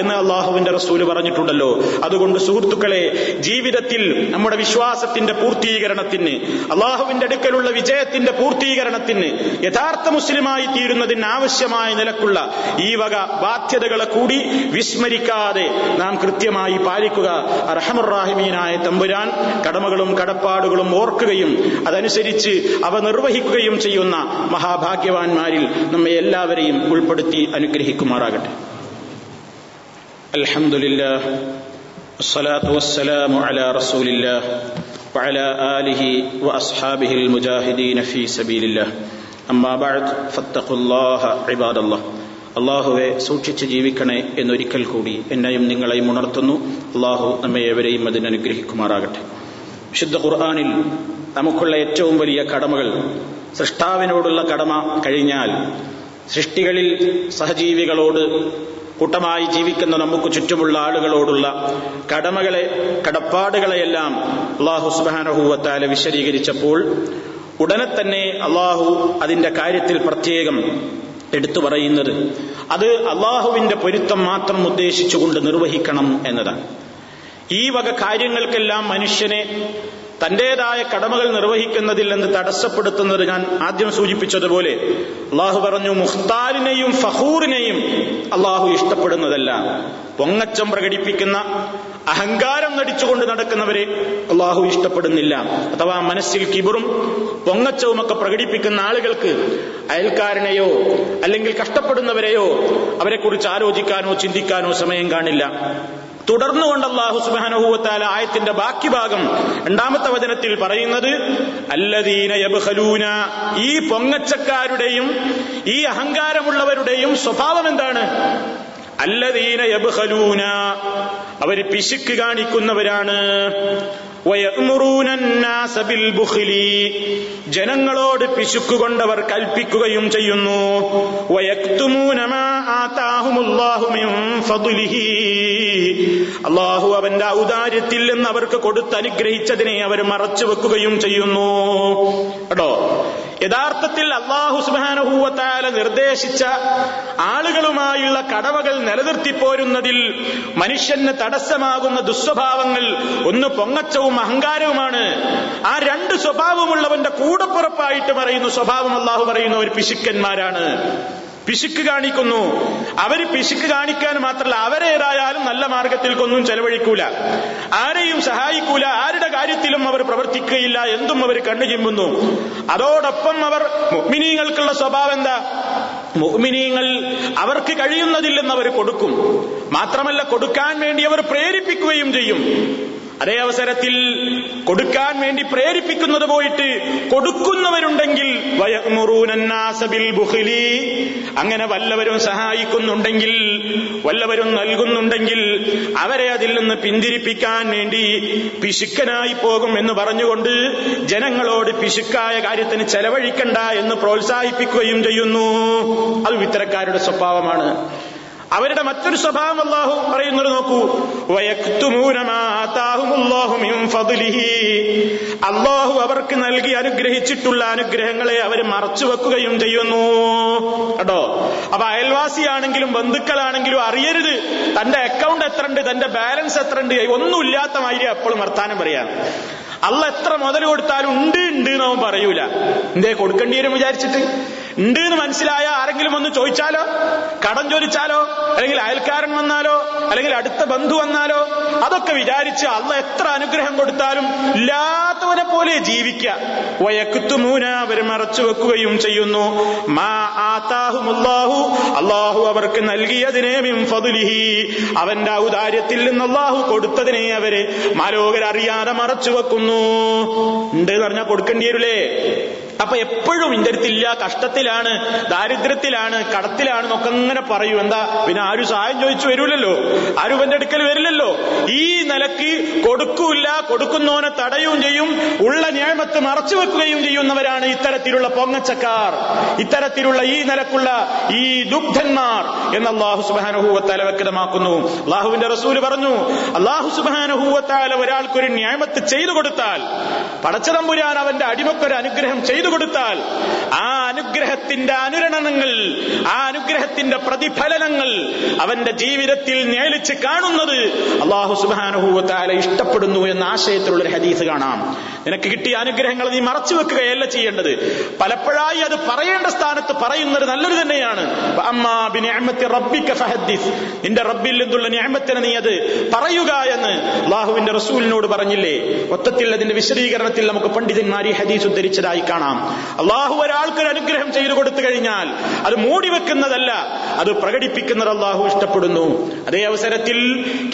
എന്ന് അള്ളാഹുവിന്റെ റസൂൽ പറഞ്ഞിട്ടുണ്ടല്ലോ. അതുകൊണ്ട് സുഹൃത്തുക്കളെ ജീവിതത്തിൽ നമ്മുടെ വിശ്വാസത്തിന്റെ പൂർത്തീകരണത്തിന് അള്ളാഹുവിന്റെ അടുക്കലുള്ള വിജയത്തിന്റെ പൂർത്തീകരണത്തിന് യഥാർത്ഥ മുസ്ലിമായി തീരുന്നതിന് ആവശ്യമായ നിലക്കുള്ള ഈ വക ബാധ്യതകളെ കൂടി വിസ്മരിക്കാതെ നാം കൃത്യമായി പാലിക്കുക. അർഹമുറാഹിമീനായ തമ്പുരാൻ കടമകളും കടപ്പാടുകളും ഓർക്കുകയും അതനുസരിച്ച് അവ നിർവഹിക്കുകയും ചെയ്യുന്ന മഹാഭാഗ്യവാന്മാരിൽ നമ്മെ എല്ലാവരെയും ഉൾപ്പെടുത്തി അനുഗ്രഹിക്കുമാറാകട്ടെ. الحمد لله والصلاة والسلام على رسول الله وعلى آله وأصحابه المجاهدين في سبيل الله أما بعد فاتقوا الله عباد الله അള്ളാഹുവെ സൂക്ഷിച്ച് ജീവിക്കണേ എന്നൊരിക്കൽ കൂടി എന്നെയും നിങ്ങളെയും ഉണർത്തുന്നു അള്ളാഹു നമ്മെ ഏവരെയും അതിനനുഗ്രഹിക്കുമാറാകട്ടെ വിശുദ്ധ ഖുർആാനിൽ നമുക്കുള്ള ഏറ്റവും വലിയ കടമകൾ സൃഷ്ടാവിനോടുള്ള കടമ കഴിഞ്ഞാൽ സൃഷ്ടികളിൽ സഹജീവികളോട് കൂട്ടമായി ജീവിക്കുന്ന നമുക്ക് ചുറ്റുമുള്ള ആളുകളോടുള്ള കടമകളെ കടപ്പാടുകളെയെല്ലാം അള്ളാഹു സുബാനഹൂവത്താല വിശദീകരിച്ചപ്പോൾ ഉടനെ തന്നെ അള്ളാഹു അതിന്റെ കാര്യത്തിൽ പ്രത്യേകം എടുത്തു പറയുന്നത്. അത് അള്ളാഹുവിന്റെ പൊരുത്തം മാത്രം ഉദ്ദേശിച്ചുകൊണ്ട് നിർവഹിക്കണം എന്നതാണ്. ഈ വക കാര്യങ്ങൾക്കെല്ലാം മനുഷ്യനെ തന്റേതായ കടമകൾ നിർവഹിക്കുന്നതിൽ നിന്ന് തടസ്സപ്പെടുത്തുന്നത് ഞാൻ ആദ്യം സൂചിപ്പിച്ചതുപോലെ അള്ളാഹു പറഞ്ഞു മുഖ്താലിനെയും ഫഹൂറിനെയും അള്ളാഹു ഇഷ്ടപ്പെടുന്നതല്ല. പൊങ്ങച്ചം പ്രകടിപ്പിക്കുന്ന അഹങ്കാരം നടിച്ചുകൊണ്ട് നടക്കുന്നവരെ അള്ളാഹു ഇഷ്ടപ്പെടുന്നില്ല. അഥവാ മനസ്സിൽ കിബറും പൊങ്ങച്ചവുമൊക്കെ പ്രകടിപ്പിക്കുന്ന ആളുകൾക്ക് അയൽക്കാരനെയോ അല്ലെങ്കിൽ കഷ്ടപ്പെടുന്നവരെയോ അവരെക്കുറിച്ച് ആലോചിക്കാനോ ചിന്തിക്കാനോ സമയം കാണില്ല. തുടർന്നുകൊണ്ട് അള്ളാഹു സുബാനഹുവത്താല ആയത്തിന്റെ ബാക്കി ഭാഗം രണ്ടാമത്തെ വചനത്തിൽ പറയുന്നത് അല്ലദീന യബ്ഹലൂന ഈ പൊങ്ങച്ചക്കാരുടെയും ഈ അഹങ്കാരമുള്ളവരുടെയും സ്വഭാവം എന്താണ്? അല്ലദീന യബ്ഹലൂന അവർ പിശുക്ക് കാണിക്കുന്നവരാണ്. ജനങ്ങളോട് പിശുക്കുകൊണ്ടവർ കൽപ്പിക്കുകയും ചെയ്യുന്നു. അള്ളാഹു അവന്റെ ഔദാര്യത്തിൽ നിന്ന് അവർക്ക് കൊടുത്തനുഗ്രഹിച്ചതിനെ അവർ മറച്ചു വെക്കുകയും ചെയ്യുന്നു. കേട്ടോ യഥാർത്ഥത്തിൽ അള്ളാഹു സുബാനഹൂവത്താല നിർദ്ദേശിച്ച ആളുകളുമായുള്ള കടവകൾ നിലനിർത്തിപ്പോരുന്നതിൽ മനുഷ്യന് തടസ്സമാകുന്ന ദുസ്വഭാവങ്ങൾ ഒന്ന് പൊങ്ങച്ചവും അഹങ്കാരവുമാണ്. ആ രണ്ട് സ്വഭാവമുള്ളവന്റെ കൂടപ്പുറപ്പായിട്ട് പറയുന്നു സ്വഭാവം അള്ളാഹു പറയുന്ന ഒരു പിശുക്കന്മാരാണ്. പിശുക്ക് കാണിക്കുന്നു. അവർ പിശുക്ക് കാണിക്കാൻ മാത്രമല്ല അവരേതായാലും നല്ല മാർഗത്തിൽ കൊന്നും ചെലവഴിക്കൂല. ആരെയും സഹായിക്കൂല ആരുടെ കാര്യത്തിലും അവർ പ്രവർത്തിക്കുകയില്ല എന്തും അവർ കണ്ണു ചിമ്പുന്നു അതോടൊപ്പം അവർ മുഗ്മിനീങ്ങൾക്കുള്ള സ്വഭാവം എന്താ? മുഗ്മിനീങ്ങൾ അവർക്ക് കഴിയുന്നതില്ലെന്ന് അവർ കൊടുക്കും. മാത്രമല്ല കൊടുക്കാൻ വേണ്ടി അവർ പ്രേരിപ്പിക്കുകയും ചെയ്യും. അതേ അവസരത്തിൽ കൊടുക്കാൻ വേണ്ടി പ്രേരിപ്പിക്കുന്നത് പോയിട്ട് കൊടുക്കുന്നവരുണ്ടെങ്കിൽ അങ്ങനെ വല്ലവരും സഹായിക്കുന്നുണ്ടെങ്കിൽ വല്ലവരും നൽകുന്നുണ്ടെങ്കിൽ അവരെ അതിൽ നിന്ന് പിന്തിരിപ്പിക്കാൻ വേണ്ടി പിശുക്കനായി പോകും എന്ന് പറഞ്ഞുകൊണ്ട് ജനങ്ങളോട് പിശുക്കായ കാര്യത്തിന് ചെലവഴിക്കണ്ട എന്ന് പ്രോത്സാഹിപ്പിക്കുകയും ചെയ്യുന്നു. അത് ഇത്തരക്കാരുടെ സ്വഭാവമാണ്. അവരുടെ മറ്റൊരു സ്വഭാവം അള്ളാഹു പറയുന്നത് നോക്കൂ. അള്ളാഹു അവർക്ക് നൽകി അനുഗ്രഹിച്ചിട്ടുള്ള അനുഗ്രഹങ്ങളെ അവർ മറച്ചു വെക്കുകയും ചെയ്യുന്നു. കേട്ടോ? അപ്പൊ അയൽവാസിയാണെങ്കിലും ബന്ധുക്കളാണെങ്കിലും അറിയരുത്. തന്റെ അക്കൗണ്ട് എത്ര ഉണ്ട് തന്റെ ബാലൻസ് എത്ര ഉണ്ട് ഒന്നുമില്ലാത്ത മാതിരി എപ്പോഴും വർത്താനം പറയാം. അള്ള എത്ര മുതൽ കൊടുത്താലും ഉണ്ട് ഉണ്ട് എന്നവൻ പറയൂല. എന്തേ കൊടുക്കേണ്ടി വരും വിചാരിച്ചിട്ട്? ഉണ്ട് എന്ന് മനസ്സിലായ ആരെങ്കിലും ഒന്ന് ചോദിച്ചാലോ? കടം ചോദിച്ചാലോ? അല്ലെങ്കിൽ അയൽക്കാരൻ വന്നാലോ? അല്ലെങ്കിൽ അടുത്ത ബന്ധു വന്നാലോ? അതൊക്കെ വിചാരിച്ച് അള്ള എത്ര അനുഗ്രഹം കൊടുത്താലും ഇല്ലാത്തവനെ പോലെ ജീവിക്കുക അവർ മറച്ചു വെക്കുകയും ചെയ്യുന്നു. മാ അള്ളാഹു അവർക്ക് നൽകിയതിനെ അവന്റെ ഔദാര്യത്തിൽ നിന്ന് അള്ളാഹു കൊടുത്തതിനെ അവർ മാലോകരറിയാതെ മറച്ചു വെക്കുന്നു. ഉണ്ട് എന്ന് പറഞ്ഞാൽ കൊടുക്കേണ്ടി വരില്ലേ? അപ്പൊ എപ്പോഴും ഇന്റെ അടുത്തില്ല കഷ്ടത്തിലാണ് ദാരിദ്ര്യത്തിലാണ് കടത്തിലാണ് എന്നൊക്കെ അങ്ങനെ പറയൂ. എന്താ? പിന്നെ ആരും സഹായം ചോദിച്ചു വരൂലല്ലോ? ആരും എന്റെ അടുക്കൽ വരില്ലല്ലോ? ഈ നിലയ്ക്ക് കൊടുക്കൂല കൊടുക്കുന്നവനെ തടയുകയും ചെയ്യും ഉള്ള ഞാമത്ത് മറച്ചു വെക്കുകയും ചെയ്യുന്നവരാണ് ഇത്തരത്തിലുള്ള പൊങ്ങച്ചക്കാർ. ഇത്തരത്തിലുള്ള ഈ നിലക്കുള്ള ഈ ദുഗ്ധന്മാർ എന്ന് അള്ളാഹു സുബാനഹൂവത്താല വ്യക്തമാക്കുന്നു. അള്ളാഹുവിന്റെ റസൂൽ പറഞ്ഞു അള്ളാഹു സുബാനഹൂവത്താല ഒരാൾക്കൊരു ന്യായമത്ത് ചെയ്തു കൊടുത്താൽ പടച്ചതമ്പുരാൻ അവന്റെ അടിമക്കൊരു അനുഗ്രഹം ചെയ്തു കൊടുത്താൽ ആ അനുഗ്രഹത്തിന്റെ അനുരണനങ്ങൾ ആ അനുഗ്രഹത്തിന്റെ പ്രതിഫലനങ്ങൾ അവന്റെ ജീവിതത്തിൽ നേളിച്ച് കാണുന്നത് അള്ളാഹു സുബാനുഭൂവത്താല ഇഷ്ടപ്പെടുന്നു എന്ന ആശയത്തിലുള്ള ഒരു ഹദീസ് കാണാം. നിനക്ക് കിട്ടിയ അനുഗ്രഹങ്ങൾ നീ മറച്ചു വെക്കുകയല്ല ചെയ്യേണ്ടത്. പലപ്പോഴായി അത് പറയേണ്ട സ്ഥാനത്ത് പറയുന്നത് നല്ലത് തന്നെയാണ്. നിന്റെ റബ്ബിൽ നിന്നുള്ള നിഅമത്തിനെ നീ അത് പറയുക എന്ന് അള്ളാഹുവിന്റെ റസൂലിനോട് പറഞ്ഞില്ലേ? മൊത്തത്തിൽ അതിന്റെ വിശദീകരണത്തിൽ നമുക്ക് പണ്ഡിതന്മാർ ഈ ഹദീസ് ഉദ്ധരിച്ചതായി കാണാം. അള്ളാഹു ഒരാൾക്കൊരു അനുഗ്രഹം ചെയ്തു കൊടുത്തു കഴിഞ്ഞാൽ അത് മൂടി വെക്കുന്നതല്ല അത് പ്രകടിപ്പിക്കുന്നത് അള്ളാഹു ഇഷ്ടപ്പെടുന്നു. അതേ അവസരത്തിൽ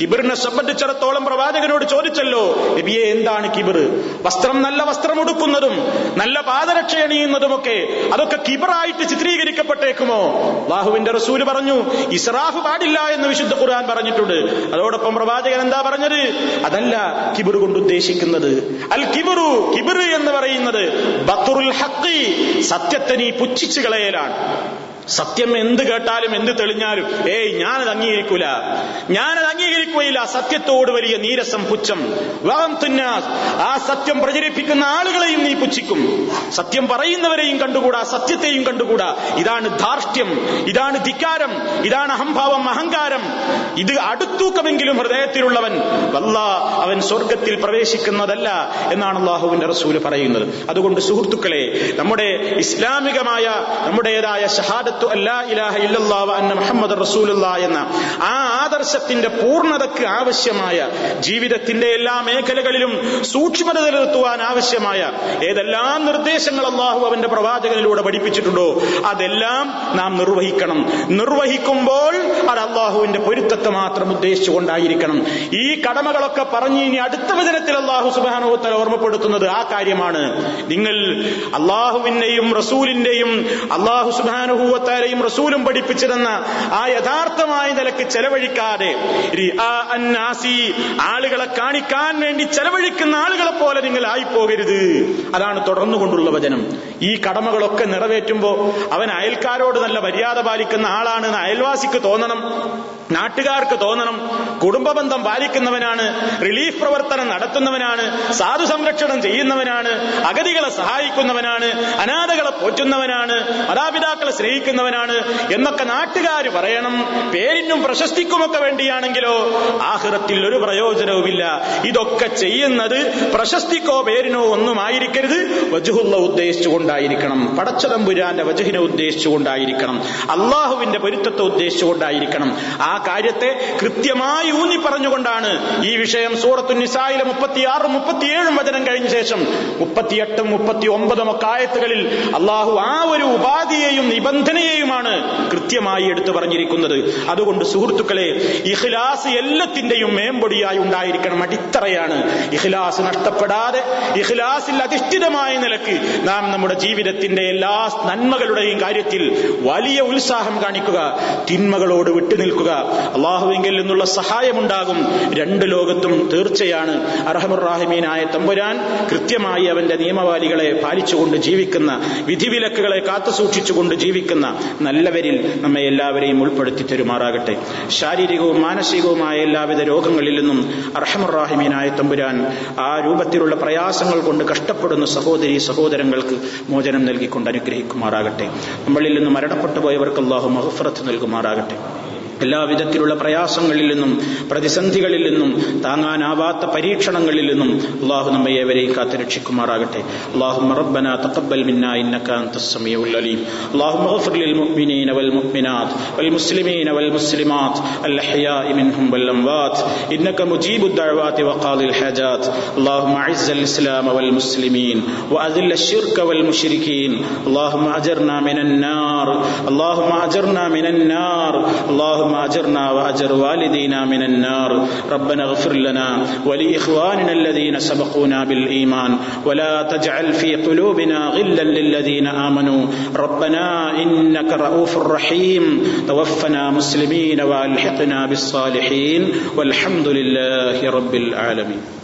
കിബിറിനെ സംബന്ധിച്ചിടത്തോളം പ്രവാചകനോട് ചോദിച്ചല്ലോ നബിയെ എന്താണ് കിബിർ? വസ്ത്രം നല്ല വസ്ത്രം ഉടുക്കുന്നതും നല്ല പാദരക്ഷ അണിയുന്നതുമൊക്കെ അതൊക്കെ കിബറായിട്ട് ചിത്രീകരിക്കപ്പെട്ടേക്കുമോ? അള്ളാഹുവിന്റെ റസൂൽ പറഞ്ഞു ഇസ്രാഫ് പാടില്ല എന്ന് വിശുദ്ധ ഖുർആൻ പറഞ്ഞിട്ടുണ്ട്. അതോടൊപ്പം പ്രവാചകൻ എന്താ പറഞ്ഞത്? അതല്ല കിബിർ കൊണ്ട് ഉദ്ദേശിക്കുന്നത്. അൽ കിബിറു കിബിർ എന്ന് പറയുന്നത് ബത്തുറുൽ സത്യത്തെ നീ പുച്ഛിച്ചു കളയലാണ്. സത്യം എന്ത് കേട്ടാലും എന്ത് തെളിഞ്ഞാലും ഏയ് ഞാനത് അംഗീകരിക്കൂല. ഞാനത് അംഗീകരിക്കുകയില്ല. സത്യത്തോട് വലിയ നീരസം പുച്ഛം. വകം തുന്നാസ് ആ സത്യം പ്രചരിപ്പിക്കുന്ന ആളുകളെയും നീ പുച്ഛിക്കും. സത്യം പറയുന്നവരെയും കണ്ടുകൂടാ സത്യത്തെയും കണ്ടുകൂടാ. ഇതാണ് ധാർഷ്ട്യം ഇതാണ് ധിക്കാരം ഇതാണ് അഹംഭാവം അഹങ്കാരം. ഇത് അടുത്തൂക്കമെങ്കിലും ഹൃദയത്തിലുള്ളവൻ വല്ല അവൻ സ്വർഗത്തിൽ പ്രവേശിക്കുന്നതല്ല എന്നാണ് അള്ളാഹുവിന്റെ റസൂൽ പറയുന്നത്. അതുകൊണ്ട് സുഹൃത്തുക്കളെ നമ്മുടെ ഇസ്ലാമികമായ നമ്മുടേതായ ഷഹാദത്തു അല്ലാ ഇലാഹ ഇല്ലല്ലാഹു അന്ന മുഹമ്മദ് റസൂലുള്ള എന്ന ആ ആദർശത്തിന്റെ പൂർണതയ്ക്ക് ആവശ്യമായ ജീവിതത്തിന്റെ എല്ലാ മേഖലകളിലും സൂക്ഷ്മത നിലനിർത്തുവാൻ ആവശ്യമായ ഏതെല്ലാം നിർദ്ദേശങ്ങൾ അള്ളാഹു അവന്റെ പ്രവാചകനിലൂടെ പഠിപ്പിച്ചിട്ടുണ്ടോ അതെല്ലാം നാം നിർവഹിക്കണം. നിർവഹിക്കുമ്പോൾ അത് അള്ളാഹുവിന്റെ പൊരുത്തത്തെ മാത്രം ഉദ്ദേശിച്ചുകൊണ്ടായിരിക്കണം. ഈ കടമകളൊക്കെ പറഞ്ഞ് ഇനി അടുത്ത വചനത്തിൽ അള്ളാഹു സുബാനുഭവത്തല ഓർമ്മപ്പെടുത്തുന്നത് ആ കാര്യമാണ്. നിങ്ങൾ അള്ളാഹുവിന്റെയും റസൂലിന്റെയും അള്ളാഹു സുബാനുഭൂവത്താരെയും റസൂലും പഠിപ്പിച്ചിരുന്ന ആ യഥാർത്ഥമായ നിലയ്ക്ക് ചെലവഴിക്കാതെ ആളുകളെ കാണിക്കാൻ വേണ്ടി ചെലവഴിക്കുന്ന ആളുകളെ പോലെ നിങ്ങൾ ആയിപ്പോകരുത്. അതാണ് തുടർന്നുകൊണ്ടുള്ള വചനം. ഈ കടമകളൊക്കെ നിറവേറ്റുമ്പോൾ അവൻ അയൽക്കാരോട് നല്ല മര്യാദ പാലിക്കുന്ന ആളാണെന്ന് അയൽവാസിക്ക് തോന്നണം. നാട്ടുകാർക്ക് തോന്നണം. കുടുംബബന്ധം പാലിക്കുന്നവനാണ് റിലീഫ് പ്രവർത്തനം നടത്തുന്നവനാണ് സാധു സംരക്ഷണം ചെയ്യുന്നവനാണ് അഗതികളെ സഹായിക്കുന്നവനാണ് അനാഥകളെ പോറ്റുന്നവനാണ് മാതാപിതാക്കളെ സ്നേഹിക്കുന്നവനാണ് എന്നൊക്കെ നാട്ടുകാർ പറയണം. പേരിനും പ്രശസ്തിക്കുമൊക്കെ വേണ്ടിയാണെങ്കിലോ ആഹൃത്തിൽ ഒരു പ്രയോജനവുമില്ല. ഇതൊക്കെ ചെയ്യുന്നത് പ്രശസ്തിക്കോ പേരിനോ ഒന്നും ആയിരിക്കരുത് വജുഹുള്ള ഉദ്ദേശിച്ചുകൊണ്ടായിരിക്കണം. പടച്ചതമ്പുരാന്റെ വജുഹിനെ ഉദ്ദേശിച്ചുകൊണ്ടായിരിക്കണം. അള്ളാഹുവിന്റെ പൊരുത്തത്തെ ഉദ്ദേശിച്ചുകൊണ്ടായിരിക്കണം. ആ കാര്യത്തെ കൃത്യമായി ഊന്നി പറഞ്ഞുകൊണ്ടാണ് ഈ വിഷയം സൂറത്തു നിസായിലെ മുപ്പത്തിയാറും മുപ്പത്തിയേഴും വചനം കഴിഞ്ഞ ശേഷം മുപ്പത്തിയെട്ടും മുപ്പത്തി ഒമ്പതും ഒക്കെ ആയത്തുകളിൽ അള്ളാഹു ആ ഒരു ഉപാധിയെയും നിബന്ധനയെയുമാണ് കൃത്യമായി എടുത്തു പറഞ്ഞിരിക്കുന്നത്. അതുകൊണ്ട് സുഹൃത്തുക്കളെ ഇഖ്ലാസ് എല്ലാത്തിന്റെയും മേമ്പൊടിയായി ഉണ്ടായിരിക്കണം. അടിത്തറയാണ്. ഇഖ്ലാസ് നഷ്ടപ്പെടാതെ ഇഖ്ലാസിൽ അധിഷ്ഠിതമായ നിലയ്ക്ക് നാം നമ്മുടെ ജീവിതത്തിന്റെ എല്ലാ നന്മകളുടെയും കാര്യത്തിൽ വലിയ ഉത്സാഹം കാണിക്കുക തിന്മകളോട് വിട്ടുനിൽക്കുക അള്ളാഹുവിങ്കിൽ നിന്നുള്ള സഹായമുണ്ടാകും. രണ്ട് ലോകത്തും തീർച്ചയാണ്. അർഹമുറാഹിമീനായ തമ്പുരാൻ കൃത്യമായി അവന്റെ നിയമവാലികളെ പാലിച്ചുകൊണ്ട് ജീവിക്കുന്ന വിധിവിലക്കുകളെ കാത്തുസൂക്ഷിച്ചുകൊണ്ട് ജീവിക്കുന്ന നല്ലവരിൽ നമ്മെ എല്ലാവരെയും ഉൾപ്പെടുത്തി തരുമാറാകട്ടെ. ശാരീരികവും മാനസികവുമായ എല്ലാവിധ രോഗങ്ങളിൽ നിന്നും അർഹമുറാഹിമീനായ തമ്പുരാൻ ആ രൂപത്തിലുള്ള പ്രയാസങ്ങൾ കൊണ്ട് കഷ്ടപ്പെടുന്ന സഹോദരി സഹോദരങ്ങൾക്ക് മോചനം നൽകിക്കൊണ്ട് അനുഗ്രഹിക്കുമാറാകട്ടെ. നമ്മളിൽ നിന്ന് മരണപ്പെട്ടു പോയവർക്ക് അള്ളാഹു മഹഫറത്ത് നൽകുമാറാകട്ടെ. എല്ലാവിധത്തിലുള്ള പ്രയാസങ്ങളിൽ നിന്നും പ്രതിസന്ധികളിൽ നിന്നും താങ്ങാനാവാത്ത പരീക്ഷണങ്ങളിൽ നിന്നും അള്ളാഹു നമ്മെ ഏവരെയും കാത്തുരക്ഷിക്കുമാറാകട്ടെ اللهم ربنا تقبل منا انك انت السميع العليم اللهم اغفر للمؤمنين والمؤمنات والمسلمين والمسلمات الاحياء منهم والاموات انك مجيب الدعوات وقاضي الحاجات اللهم اعز الاسلام والمسلمين واذل الشرك والمشركين اللهم اجرنا من النار اللهم اجرنا من النار اللهم أجرنا وأجر والدينا من النار. ربنا اغفر لنا ولإخواننا الذين سبقونا بالإيمان. ولا تجعل في قلوبنا غلا للذين آمنوا. ربنا إنك رؤوف رحيم. توفنا مسلمين وألحقنا بالصالحين. والحمد لله رب العالمين.